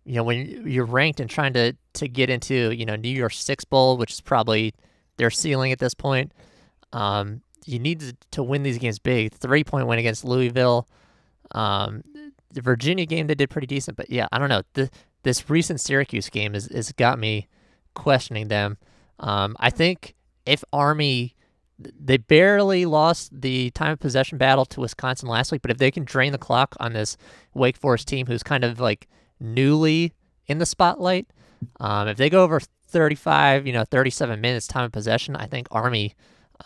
you know, when you're ranked and trying to to get into, you know, New Year's Six Bowl, which is probably their ceiling at this point. Um, you need to, win these games big. Three point win against Louisville. Um, the Virginia game they did pretty decent, but yeah, I don't know. The, this recent Syracuse game has, has got me questioning them. Um, I think if Army they barely lost the time of possession battle to Wisconsin last week, but if they can drain the clock on this Wake Forest team who's kind of like newly in the spotlight, um, if they go over 35, you know, 37 minutes time of possession, I think Army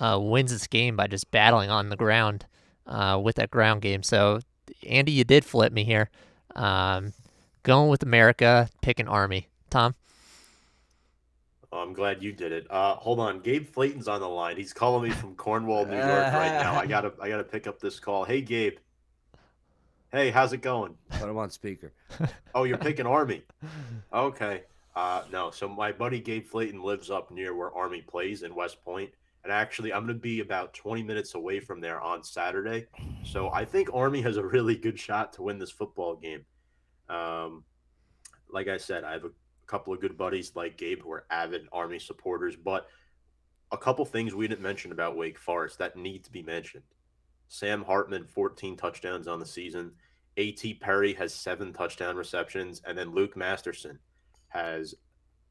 uh, wins this game by just battling on the ground uh, with that ground game. So, Andy, you did flip me here. Um, going with America, picking Army. Tom? Oh, I'm glad you did it. Uh, hold on, Gabe Flayton's on the line. He's calling me from Cornwall, New York, right now. I gotta, I gotta pick up this call. Hey, Gabe. Hey, how's it going? Put him on speaker. oh, you're picking Army. Okay. Uh, no, so my buddy Gabe Flayton lives up near where Army plays in West Point. And actually, I'm going to be about 20 minutes away from there on Saturday. So I think Army has a really good shot to win this football game. Um, like I said, I have a couple of good buddies like Gabe who are avid Army supporters, but a couple things we didn't mention about Wake Forest that need to be mentioned. Sam Hartman, 14 touchdowns on the season. A.T. Perry has seven touchdown receptions. And then Luke Masterson has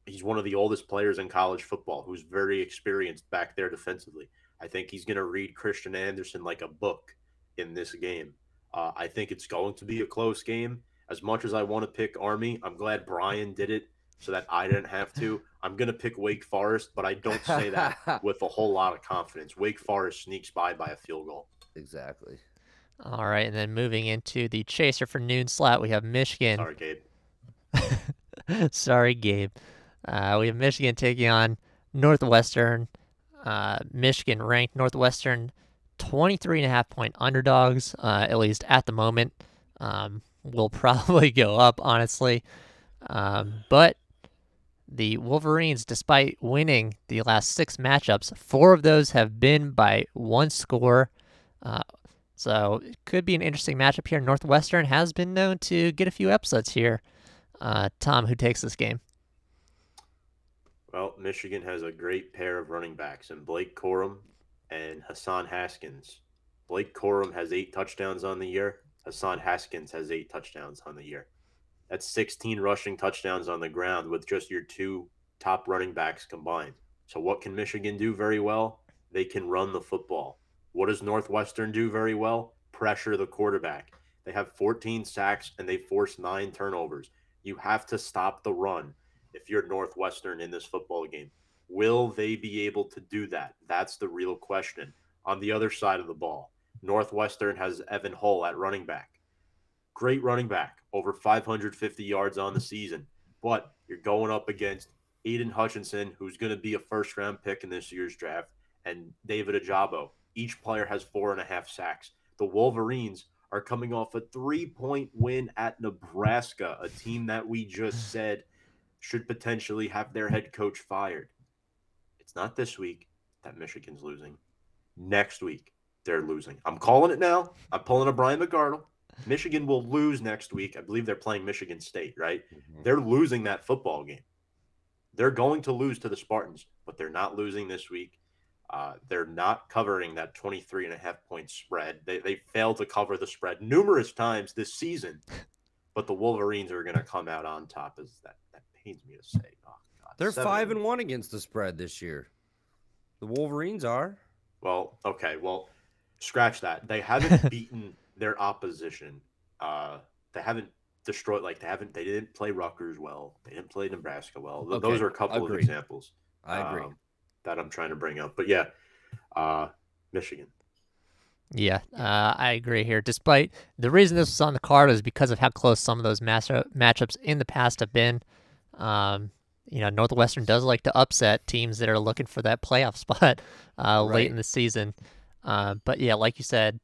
he's one of the oldest players in college football who's very experienced back there defensively. I think he's going to read Christian Anderson like a book in this game. Uh, I think it's going to be a close game. As much as I want to pick Army, I'm glad Brian did it so that I didn't have to. I'm going to pick Wake Forest, but I don't say that with a whole lot of confidence. Wake Forest sneaks by by a field goal. Exactly. All right, and then moving into the chaser for noon slot, we have Michigan. Sorry, Gabe. Sorry, Gabe. Uh, we have Michigan taking on Northwestern. Uh, Michigan ranked Northwestern 23 and a half point underdogs, uh, at least at the moment. Um, will probably go up, honestly. Um, but the Wolverines, despite winning the last six matchups, four of those have been by one score. Uh, so it could be an interesting matchup here. Northwestern has been known to get a few upsets here. Uh, Tom, who takes this game? Well, Michigan has a great pair of running backs and Blake Corum and Hassan Haskins. Blake Corum has eight touchdowns on the year. Hassan Haskins has eight touchdowns on the year. That's 16 rushing touchdowns on the ground with just your two top running backs combined. So, what can Michigan do very well? They can run the football. What does Northwestern do very well? Pressure the quarterback. They have 14 sacks and they force nine turnovers. You have to stop the run if you're Northwestern in this football game. Will they be able to do that? That's the real question. On the other side of the ball, Northwestern has Evan Hull at running back. Great running back, over 550 yards on the season. But you're going up against Aidan Hutchinson, who's going to be a first round pick in this year's draft, and David Ojabo. Each player has four and a half sacks. The Wolverines are coming off a three point win at Nebraska, a team that we just said should potentially have their head coach fired. It's not this week that Michigan's losing. Next week, they're losing. I'm calling it now. I'm pulling a Brian McArdle. Michigan will lose next week. I believe they're playing Michigan State, right? Mm-hmm. They're losing that football game. They're going to lose to the Spartans, but they're not losing this week. Uh, they're not covering that 23 and a half point spread. They, they failed to cover the spread numerous times this season, but the Wolverines are going to come out on top. As that, that pains me to say. Oh, God. They're Seven. five and one against the spread this year. The Wolverines are. Well, okay. Well, scratch that. They haven't beaten their opposition. Uh, they haven't destroyed like they haven't. They didn't play Rutgers well. They didn't play Nebraska well. Okay. Those are a couple Agreed. of examples. I agree. Um, that I'm trying to bring up. But yeah, uh, Michigan. Yeah, uh, I agree here. Despite the reason this was on the card is because of how close some of those matchup matchups in the past have been. Um, you know, Northwestern does like to upset teams that are looking for that playoff spot uh, right. late in the season. Uh, but yeah, like you said,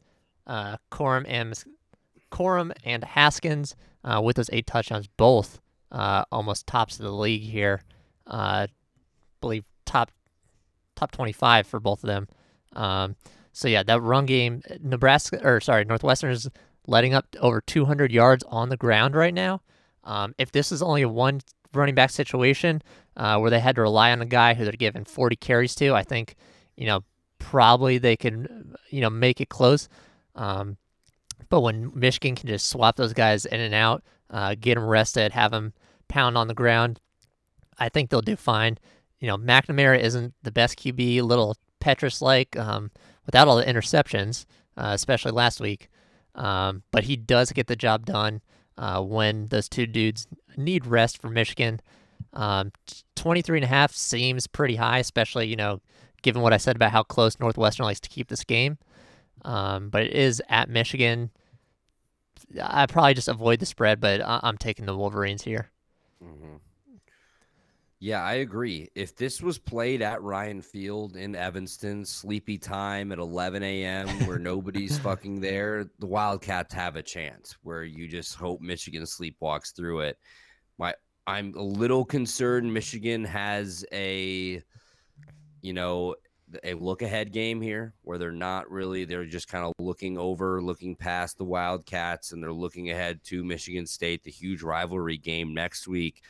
uh, Corum and Corum and Haskins uh, with those eight touchdowns, both uh, almost tops of the league here. Uh, believe top top 25 for both of them. Um, so yeah, that run game, Nebraska or sorry, Northwestern is letting up over 200 yards on the ground right now. Um, if this is only a one running back situation uh, where they had to rely on a guy who they're giving 40 carries to, I think you know probably they can you know make it close. Um, but when Michigan can just swap those guys in and out, uh, get them rested, have them pound on the ground, I think they'll do fine you know, McNamara isn't the best QB, little Petrus like, um, without all the interceptions, uh, especially last week. Um, but he does get the job done uh, when those two dudes need rest for Michigan. Um, 23 and a half seems pretty high, especially, you know, given what I said about how close Northwestern likes to keep this game. Um, but it is at Michigan. I probably just avoid the spread, but I- am taking the Wolverines here. Mm-hmm. Yeah, I agree. If this was played at Ryan Field in Evanston, sleepy time at 11 a.m., where nobody's fucking there, the Wildcats have a chance. Where you just hope Michigan sleepwalks through it. My, I'm a little concerned. Michigan has a, you know, a look ahead game here where they're not really they're just kind of looking over looking past the wildcats and they're looking ahead to michigan state the huge rivalry game next week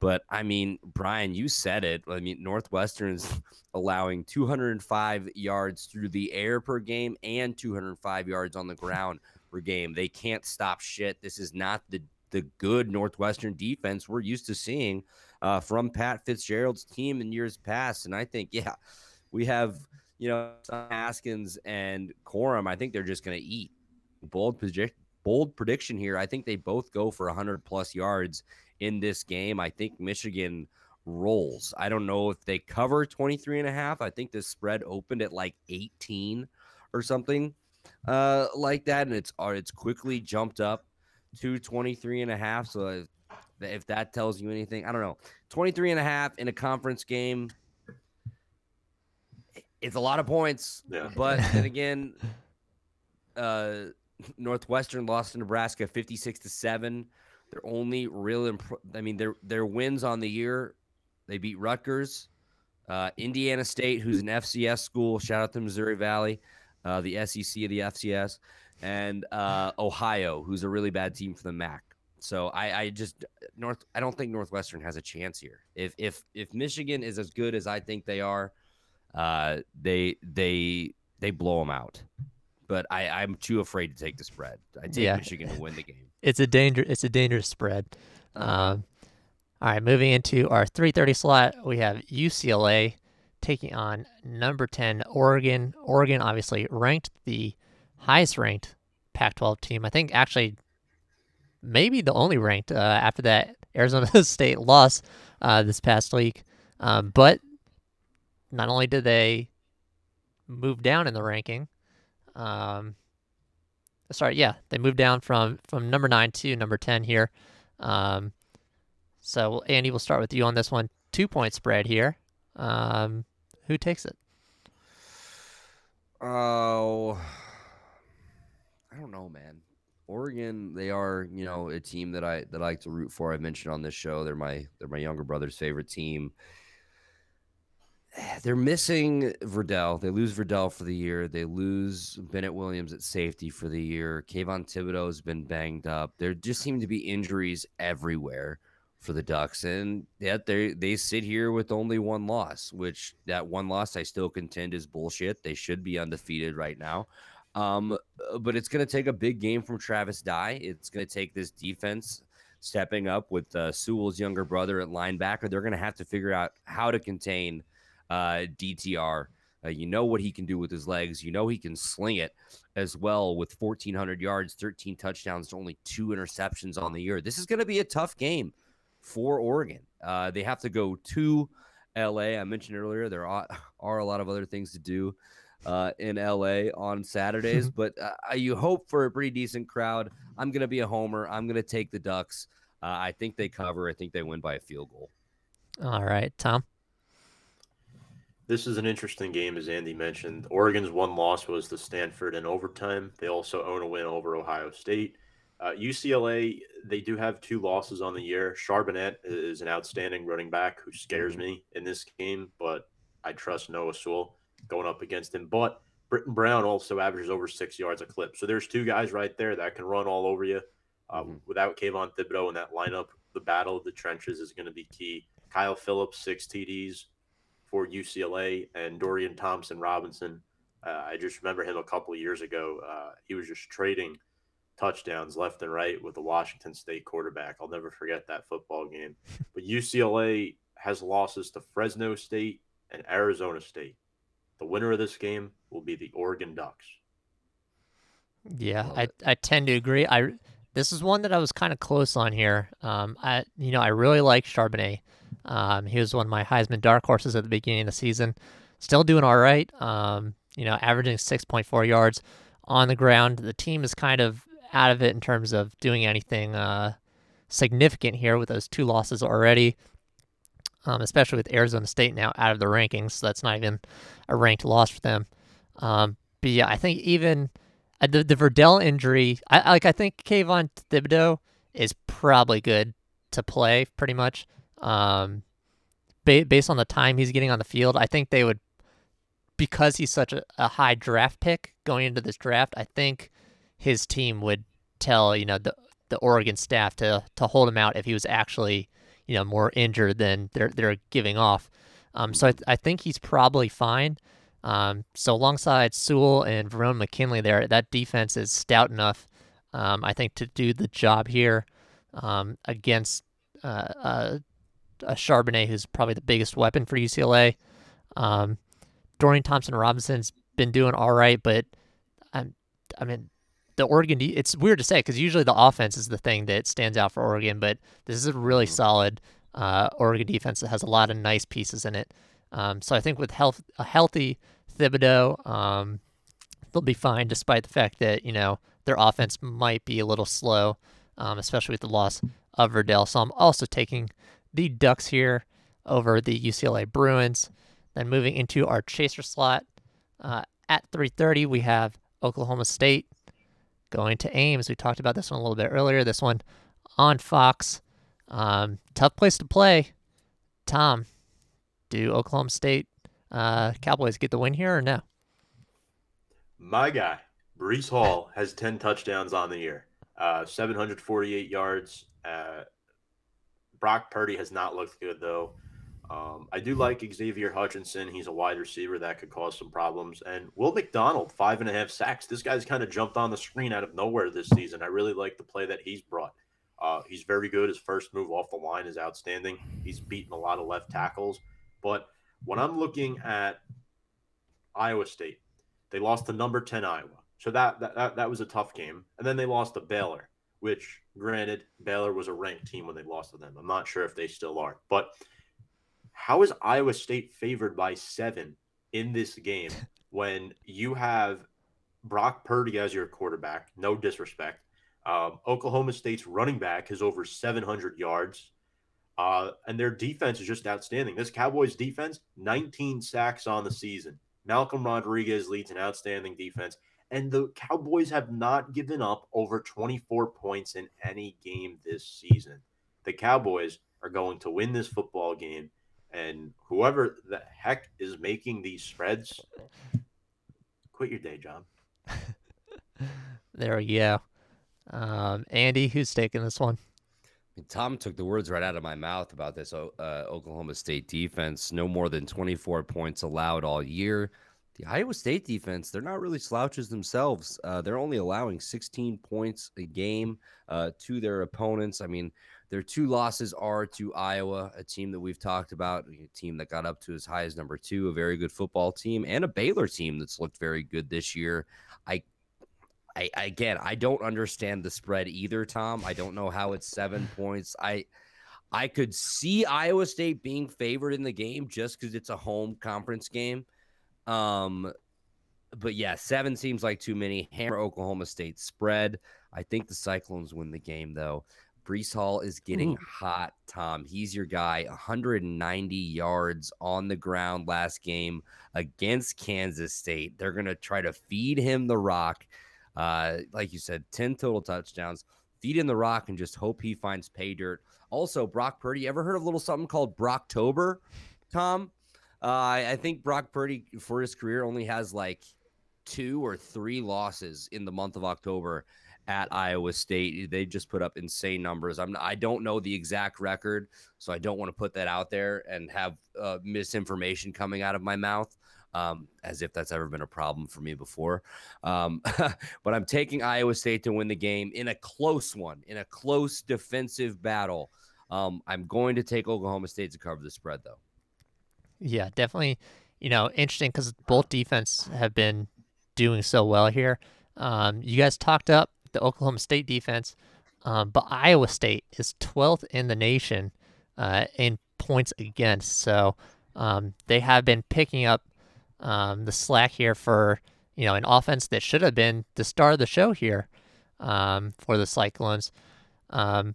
but I mean, Brian, you said it. I mean, Northwestern's allowing 205 yards through the air per game and 205 yards on the ground per game. They can't stop shit. This is not the the good Northwestern defense we're used to seeing uh, from Pat Fitzgerald's team in years past. And I think, yeah, we have you know Haskins and Corum. I think they're just going to eat. Bold bold prediction here. I think they both go for 100 plus yards in this game. I think Michigan rolls. I don't know if they cover 23 and a half. I think the spread opened at like 18 or something uh, like that. And it's, uh, it's quickly jumped up to 23 and a half. So if, if that tells you anything, I don't know. 23 and a half in a conference game. It's a lot of points, yeah. but then again, uh, Northwestern lost to Nebraska 56 to 7. Their only real, imp- I mean, their their wins on the year, they beat Rutgers, uh, Indiana State, who's an FCS school. Shout out to Missouri Valley, uh, the SEC of the FCS, and uh, Ohio, who's a really bad team for the MAC. So I, I just North. I don't think Northwestern has a chance here. If if if Michigan is as good as I think they are, uh, they they they blow them out. But I, I'm too afraid to take the spread. I take Yeah. Michigan to win the game. It's a danger. It's a dangerous spread. Um, all right, moving into our 3:30 slot, we have UCLA taking on number 10 Oregon. Oregon obviously ranked the highest ranked Pac-12 team. I think actually maybe the only ranked uh, after that Arizona State loss uh, this past week. Um, but not only did they move down in the ranking, um, sorry, yeah, they moved down from from number nine to number ten here. Um, so Andy, we'll start with you on this one. Two point spread here. Um, who takes it? Oh, I don't know, man. Oregon, they are, you know, a team that I that I like to root for. I've mentioned on this show. They're my they're my younger brother's favorite team. They're missing Verdell. They lose Verdell for the year. They lose Bennett Williams at safety for the year. Kayvon Thibodeaux has been banged up. There just seem to be injuries everywhere for the Ducks, and yet they they sit here with only one loss. Which that one loss I still contend is bullshit. They should be undefeated right now. Um, but it's going to take a big game from Travis Dye. It's going to take this defense stepping up with uh, Sewell's younger brother at linebacker. They're going to have to figure out how to contain uh, DTR. Uh, you know what he can do with his legs. You know he can sling it as well with 1,400 yards, 13 touchdowns, only two interceptions on the year. This is going to be a tough game for Oregon. Uh, they have to go to LA. I mentioned earlier there are, are a lot of other things to do uh, in LA on Saturdays, but uh, you hope for a pretty decent crowd. I'm going to be a homer. I'm going to take the Ducks. Uh, I think they cover. I think they win by a field goal. All right, Tom. This is an interesting game, as Andy mentioned. Oregon's one loss was to Stanford in overtime. They also own a win over Ohio State. Uh, UCLA, they do have two losses on the year. Charbonnet is an outstanding running back who scares me in this game, but I trust Noah Sewell going up against him. But Brittain Brown also averages over six yards a clip. So there's two guys right there that can run all over you. Uh, Mhm. Without Kayvon Thibodeaux in that lineup, the battle of the trenches is going to be key. Kyle Phillips, six TDs for UCLA, and Dorian Thompson Robinson. Uh, I just remember him a couple of years ago. Uh, he was just trading touchdowns left and right with the Washington State quarterback. I'll never forget that football game. But UCLA has losses to Fresno State and Arizona State. The winner of this game will be the Oregon Ducks. Yeah, Love I, it. I tend to agree. I this is one that I was kind of close on here. Um, I you know I really like Charbonnet. Um, he was one of my Heisman dark horses at the beginning of the season. Still doing all right. Um, you know, averaging six point four yards on the ground. The team is kind of out of it in terms of doing anything uh, significant here with those two losses already. Um, especially with Arizona State now out of the rankings, so that's not even a ranked loss for them. Um, but yeah, I think even uh, the the Verdell injury, I- like. I think Kayvon Thibodeaux is probably good to play, pretty much. Um, ba- based on the time he's getting on the field, I think they would, because he's such a, a high draft pick going into this draft. I think his team would tell you know the the Oregon staff to to hold him out if he was actually you know more injured than they're they're giving off. Um, so I, th- I think he's probably fine. Um, so alongside Sewell and Verone McKinley there, that defense is stout enough, um, I think, to do the job here um, against uh, uh, a Charbonnet, who's probably the biggest weapon for UCLA. Um, Dorian Thompson Robinson's been doing all right, but I'm, I mean, the Oregon, it's weird to say because usually the offense is the thing that stands out for Oregon, but this is a really Mhm. solid uh, Oregon defense that has a lot of nice pieces in it. Um, so I think with health, a healthy Thibodeaux, um, they'll be fine, despite the fact that you know their offense might be a little slow, um, especially with the loss of Verdell. So I'm also taking the Ducks here over the UCLA Bruins. Then moving into our chaser slot uh, at 3:30, we have Oklahoma State going to Ames. We talked about this one a little bit earlier. This one on Fox. Um, tough place to play. Tom, do Oklahoma State uh, Cowboys get the win here or no? My guy, Breece Hall, has 10 touchdowns on the year, uh, 748 yards. Uh, Brock Purdy has not looked good, though. Um, I do like Xavier Hutchinson. He's a wide receiver that could cause some problems. And Will McDonald, five and a half sacks. This guy's kind of jumped on the screen out of nowhere this season. I really like the play that he's brought. Uh, he's very good. His first move off the line is outstanding. He's beaten a lot of left tackles. But when I'm looking at Iowa State, they lost to number 10 Iowa. So that, that, that was a tough game. And then they lost to Baylor, which, granted, Baylor was a ranked team when they lost to them. I'm not sure if they still are. But how is Iowa State favored by seven in this game when you have Brock Purdy as your quarterback? No disrespect. Um, Oklahoma State's running back has over 700 yards. Uh, and their defense is just outstanding. This Cowboys defense, 19 sacks on the season. Malcolm Rodriguez leads an outstanding defense. And the Cowboys have not given up over 24 points in any game this season. The Cowboys are going to win this football game. And whoever the heck is making these spreads, quit your day job. there we go. Um, Andy, who's taking this one? Tom took the words right out of my mouth about this uh, Oklahoma State defense. No more than 24 points allowed all year. The Iowa State defense, they're not really slouches themselves. Uh, they're only allowing 16 points a game uh, to their opponents. I mean, their two losses are to Iowa, a team that we've talked about, a team that got up to as high as number two, a very good football team, and a Baylor team that's looked very good this year. I I, again, I don't understand the spread either, Tom. I don't know how it's seven points. I I could see Iowa State being favored in the game just because it's a home conference game. Um, but yeah, seven seems like too many. Hammer Oklahoma State spread. I think the Cyclones win the game though. Breece Hall is getting Ooh. hot, Tom. He's your guy. 190 yards on the ground last game against Kansas State. They're going to try to feed him the rock. Uh, like you said, 10 total touchdowns. Feed in the rock and just hope he finds pay dirt. Also, Brock Purdy, ever heard of a little something called Brocktober, Tom? Uh, I think Brock Purdy for his career only has like two or three losses in the month of October at Iowa State. They just put up insane numbers. I'm I don't know the exact record, so I don't want to put that out there and have uh, misinformation coming out of my mouth. Um, as if that's ever been a problem for me before. Um, but I'm taking Iowa State to win the game in a close one, in a close defensive battle. Um, I'm going to take Oklahoma State to cover the spread, though. Yeah, definitely. You know, interesting because both defense have been doing so well here. Um, you guys talked up the Oklahoma State defense, um, but Iowa State is 12th in the nation uh, in points against. So um, they have been picking up um, the slack here for you know an offense that should have been the star of the show here um, for the Cyclones. Um,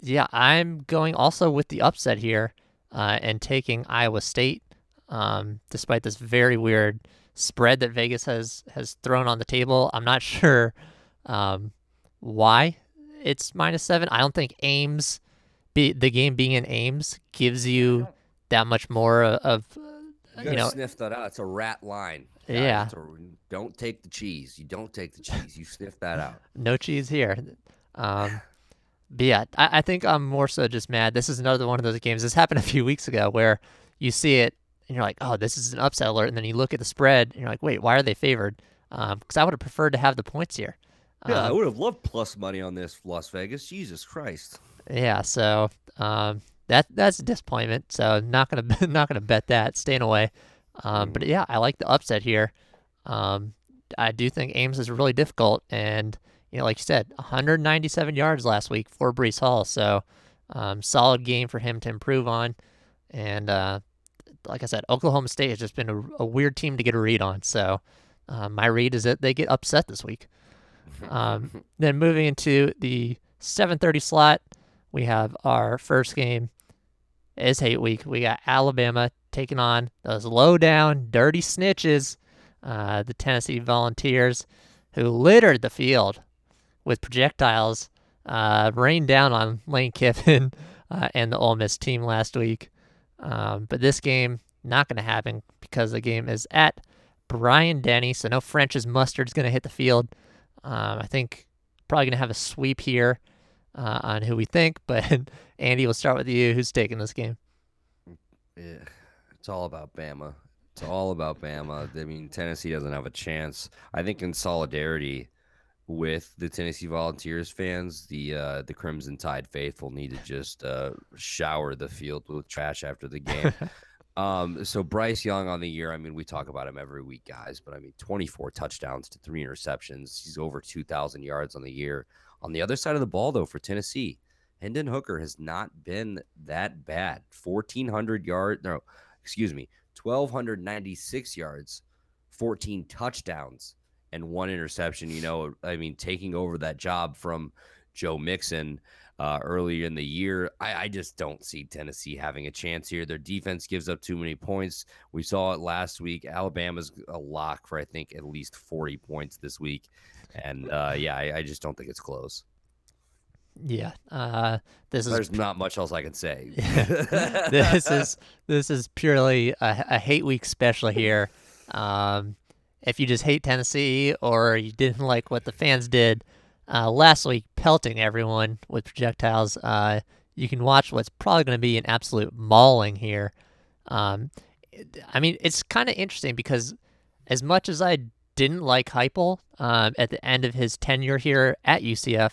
yeah, I'm going also with the upset here uh, and taking Iowa State, um, despite this very weird spread that Vegas has has thrown on the table. I'm not sure um, why it's minus seven. I don't think Ames, be, the game being in Ames, gives you that much more of. You, you know, sniff that out. It's a rat line. Yeah. A, don't take the cheese. You don't take the cheese. You sniff that out. no cheese here. Um, but yeah, I, I think I'm more so just mad. This is another one of those games. This happened a few weeks ago where you see it and you're like, oh, this is an upset alert. And then you look at the spread and you're like, wait, why are they favored? Because um, I would have preferred to have the points here. Yeah, um, I would have loved plus money on this Las Vegas. Jesus Christ. Yeah, so um, that that's a disappointment. So not gonna not gonna bet that. Staying away. Um, but mm. yeah, I like the upset here. Um, I do think Ames is really difficult, and you know, like you said, 197 yards last week for Breece Hall. So um, solid game for him to improve on. And uh, like I said, Oklahoma State has just been a, a weird team to get a read on. So uh, my read is that they get upset this week. Um, then moving into the 7:30 slot, we have our first game is hate week. We got Alabama taking on those low down, dirty snitches, uh, the Tennessee Volunteers, who littered the field with projectiles uh, rained down on Lane Kiffin uh, and the Ole Miss team last week. Um, but this game not going to happen because the game is at Bryant-Denny, so no French's mustard is going to hit the field. Um, I think probably going to have a sweep here uh, on who we think, but Andy, we'll start with you. Who's taking this game? It's all about Bama. It's all about Bama. I mean, Tennessee doesn't have a chance. I think in solidarity with the Tennessee Volunteers fans, the uh, the Crimson Tide faithful need to just uh, shower the field with trash after the game. um, so Bryce Young on the year, I mean, we talk about him every week, guys, but I mean, 24 touchdowns to three interceptions. He's over 2,000 yards on the year. On the other side of the ball, though, for Tennessee, Hendon Hooker has not been that bad. 1,400 yards, no, excuse me, 1,296 yards, 14 touchdowns, and one interception. You know, I mean, taking over that job from Joe Mixon uh, earlier in the year. I, I, just don't see Tennessee having a chance here. Their defense gives up too many points. We saw it last week. Alabama's a lock for, I think, at least 40 points this week. And uh, yeah, I, I just don't think it's close. Yeah, uh, this is. There's not much else I can say. this is this is purely a, a hate week special here. Um, if you just hate Tennessee or you didn't like what the fans did uh, last week, pelting everyone with projectiles, uh, you can watch what's probably going to be an absolute mauling here. Um, I mean, it's kind of interesting because as much as I didn't like Heupel um, at the end of his tenure here at UCF,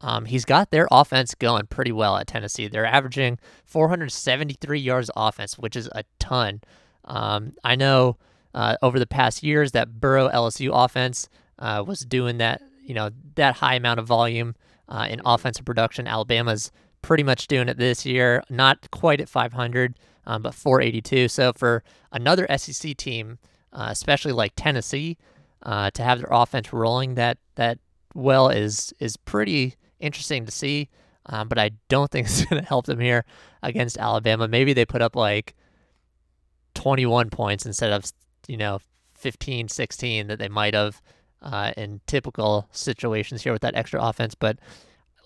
um, he's got their offense going pretty well at Tennessee. They're averaging 473 yards offense, which is a ton. Um, I know uh, over the past years that Burrow LSU offense uh, was doing that, you know, that high amount of volume uh, in offensive production. Alabama's pretty much doing it this year, not quite at 500, um, but 482. So for another SEC team, uh, especially like Tennessee, uh, to have their offense rolling that that well is is pretty interesting to see. Um, but I don't think it's going to help them here against Alabama. Maybe they put up like 21 points instead of you know 15, 16 that they might have uh, in typical situations here with that extra offense. But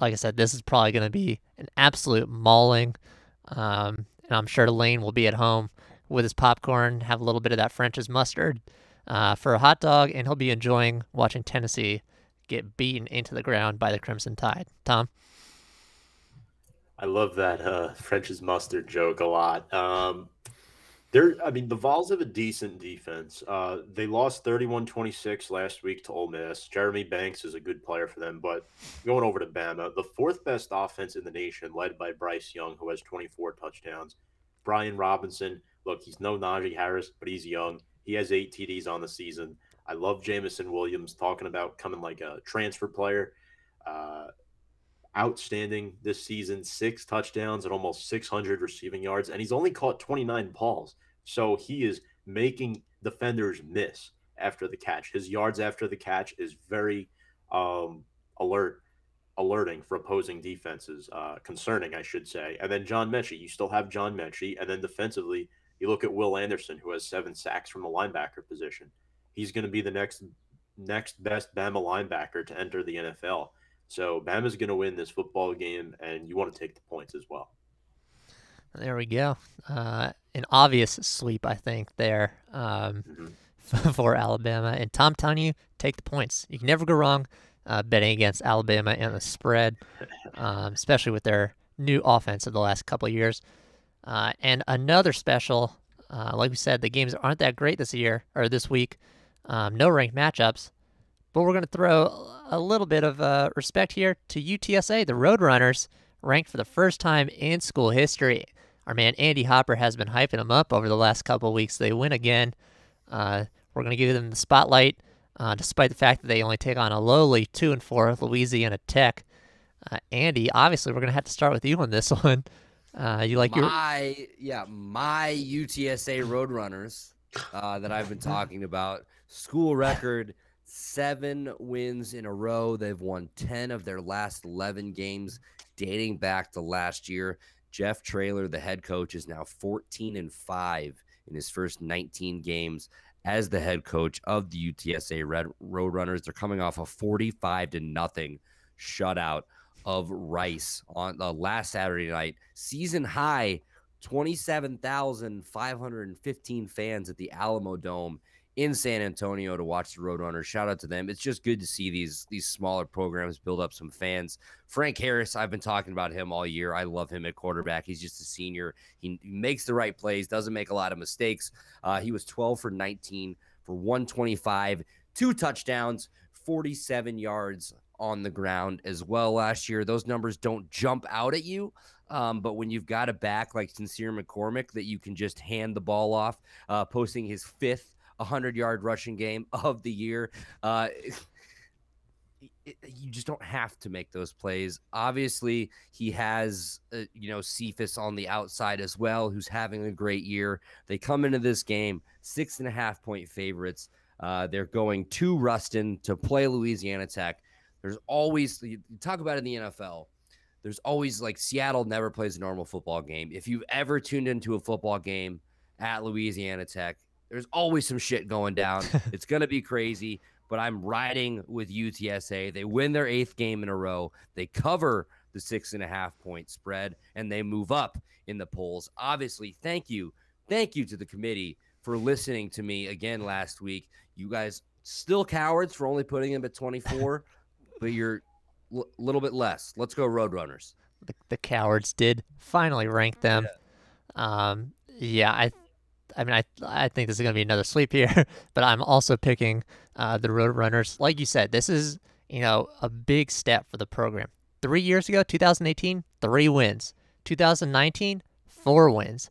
like I said, this is probably going to be an absolute mauling. Um, and I'm sure Lane will be at home with his popcorn, have a little bit of that French's mustard uh, for a hot dog, and he'll be enjoying watching Tennessee get beaten into the ground by the Crimson Tide. Tom? I love that uh, French's mustard joke a lot. Um, they're, I mean, the Vols have a decent defense. Uh, they lost 31 26 last week to Ole Miss. Jeremy Banks is a good player for them, but going over to Bama, the fourth best offense in the nation, led by Bryce Young, who has 24 touchdowns. Brian Robinson, look, he's no Najee Harris, but he's young. He has eight TDs on the season. I love Jameson Williams talking about coming like a transfer player. Uh, outstanding this season, six touchdowns and almost 600 receiving yards, and he's only caught 29 balls. So he is making defenders miss after the catch. His yards after the catch is very um, alert, alerting for opposing defenses, uh, concerning, I should say. And then John Metchie, you still have John Metchie, and then defensively, you look at Will Anderson, who has seven sacks from the linebacker position. He's going to be the next next best Bama linebacker to enter the NFL. So Bama's going to win this football game, and you want to take the points as well. There we go. Uh, an obvious sweep, I think, there um, mm-hmm. for Alabama. And Tom you, take the points. You can never go wrong uh, betting against Alabama and the spread, um, especially with their new offense of the last couple of years. Uh, and another special, uh, like we said, the games aren't that great this year or this week. Um, no ranked matchups. But we're going to throw a little bit of uh, respect here to UTSA, the Roadrunners, ranked for the first time in school history. Our man Andy Hopper has been hyping them up over the last couple weeks. They win again. Uh, we're going to give them the spotlight, uh, despite the fact that they only take on a lowly two and four Louisiana Tech. Uh, Andy, obviously, we're going to have to start with you on this one. Uh, you like my your... yeah my UTSA Roadrunners uh, that I've been talking about school record seven wins in a row. They've won 10 of their last 11 games dating back to last year. Jeff Traylor, the head coach, is now 14 and 5 in his first 19 games as the head coach of the UTSA Red Roadrunners. They're coming off a 45 to nothing shutout of Rice on the uh, last Saturday night. Season high 27,515 fans at the Alamo Dome in San Antonio to watch the Roadrunners. Shout out to them. It's just good to see these these smaller programs build up some fans. Frank Harris, I've been talking about him all year. I love him at quarterback. He's just a senior. He, makes the right plays, doesn't make a lot of mistakes. Uh, he was 12 for 19 for 125, two touchdowns, 47 yards on the ground as well last year. Those numbers don't jump out at you. Um, but when you've got a back like Sincere McCormick that you can just hand the ball off, uh, posting his fifth 100 yard rushing game of the year. Uh, you just don't have to make those plays. Obviously, he has, uh, you know, Cephus on the outside as well, who's having a great year. They come into this game six and a half point favorites. Uh, they're going to Ruston to play Louisiana Tech. There's always, you talk about in the NFL, there's always like Seattle never plays a normal football game. If you've ever tuned into a football game at Louisiana Tech, there's always some shit going down. it's going to be crazy, but I'm riding with UTSA. They win their eighth game in a row. They cover the six and a half point spread and they move up in the polls. Obviously, thank you. Thank you to the committee for listening to me again last week. You guys still cowards for only putting him at 24, but you're a l- little bit less. Let's go Roadrunners. The, the cowards did finally rank them. Yeah. Um, yeah, I I mean, I I think this is going to be another sleep here, but I'm also picking uh, the Roadrunners. Like you said, this is you know a big step for the program. Three years ago, 2018, three wins. 2019, four wins.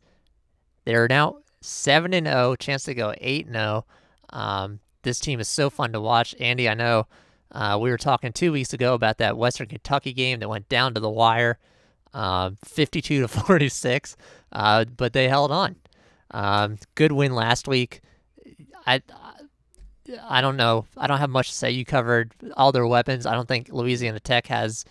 They're now seven and zero. Chance to go eight and zero. Um, this team is so fun to watch. Andy, I know uh, we were talking two weeks ago about that Western Kentucky game that went down to the wire, uh, 52 to 46, uh, but they held on. Um, good win last week. I, I don't know. I don't have much to say. You covered all their weapons. I don't think Louisiana Tech has,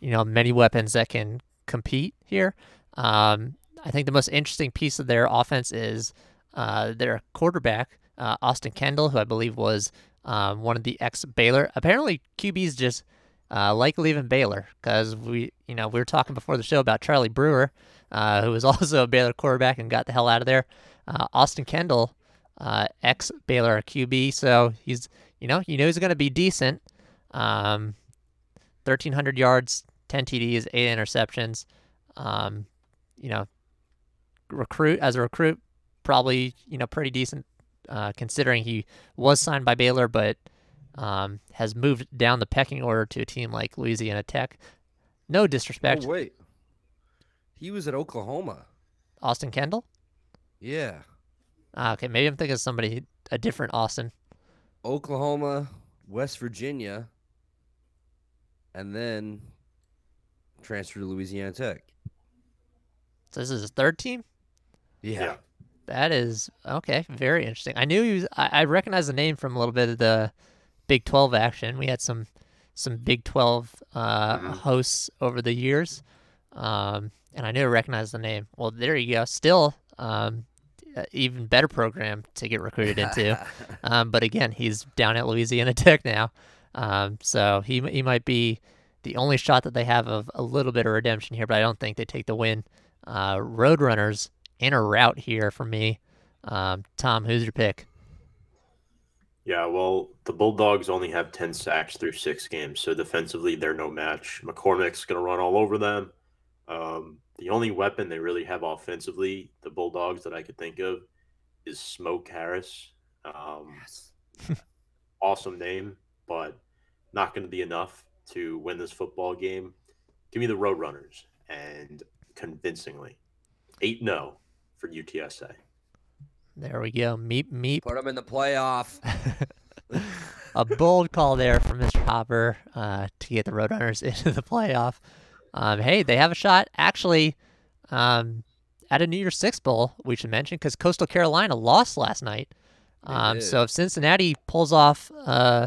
you know, many weapons that can compete here. Um, I think the most interesting piece of their offense is uh, their quarterback, uh, Austin Kendall, who I believe was um, one of the ex Baylor. Apparently, QBs just uh, like leaving Baylor because we, you know, we were talking before the show about Charlie Brewer, uh, who was also a Baylor quarterback and got the hell out of there. Uh, Austin Kendall, uh, ex Baylor QB, so he's you know you know he's going to be decent. Um, 1,300 yards, 10 TDs, eight interceptions. Um, you know, recruit as a recruit, probably you know pretty decent uh, considering he was signed by Baylor, but um, has moved down the pecking order to a team like Louisiana Tech. No disrespect. Oh, wait, he was at Oklahoma. Austin Kendall. Yeah. Ah, okay, maybe I'm thinking of somebody a different Austin. Oklahoma, West Virginia, and then transferred to Louisiana Tech. So this is his third team. Yeah. yeah. That is okay. Very interesting. I knew he was. I, I recognize the name from a little bit of the Big Twelve action. We had some some Big Twelve uh, mm-hmm. hosts over the years, um, and I knew I recognized the name. Well, there you go. Still, um, even better program to get recruited into. um, but again, he's down at Louisiana Tech now, um, so he he might be the only shot that they have of a little bit of redemption here. But I don't think they take the win. Uh, Roadrunners in a route here for me. Um, Tom, who's your pick? Yeah, well, the Bulldogs only have 10 sacks through six games, so defensively, they're no match. McCormick's going to run all over them. Um, the only weapon they really have offensively, the Bulldogs that I could think of, is Smoke Harris. Um, yes. awesome name, but not going to be enough to win this football game. Give me the Roadrunners and convincingly. 8 0 for UTSA. There we go. Meep, meep. Put them in the playoff. a bold call there from Mr. Hopper uh, to get the Roadrunners into the playoff. Um, hey, they have a shot actually um, at a New Year's Six Bowl, we should mention, because Coastal Carolina lost last night. Um, so if Cincinnati pulls off uh,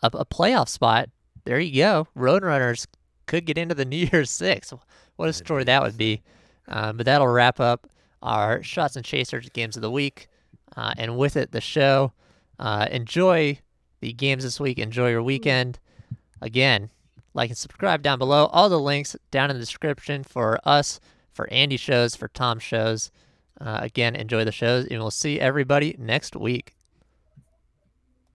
a, a, playoff spot, there you go. Roadrunners could get into the New Year's Six. What a story that would be. Um, but that'll wrap up our Shots and Chasers games of the week. Uh, and with it, the show. Uh, enjoy the games this week. Enjoy your weekend. Again, like and subscribe down below. All the links down in the description for us, for Andy shows, for Tom shows. Uh, again, enjoy the shows, and we'll see everybody next week.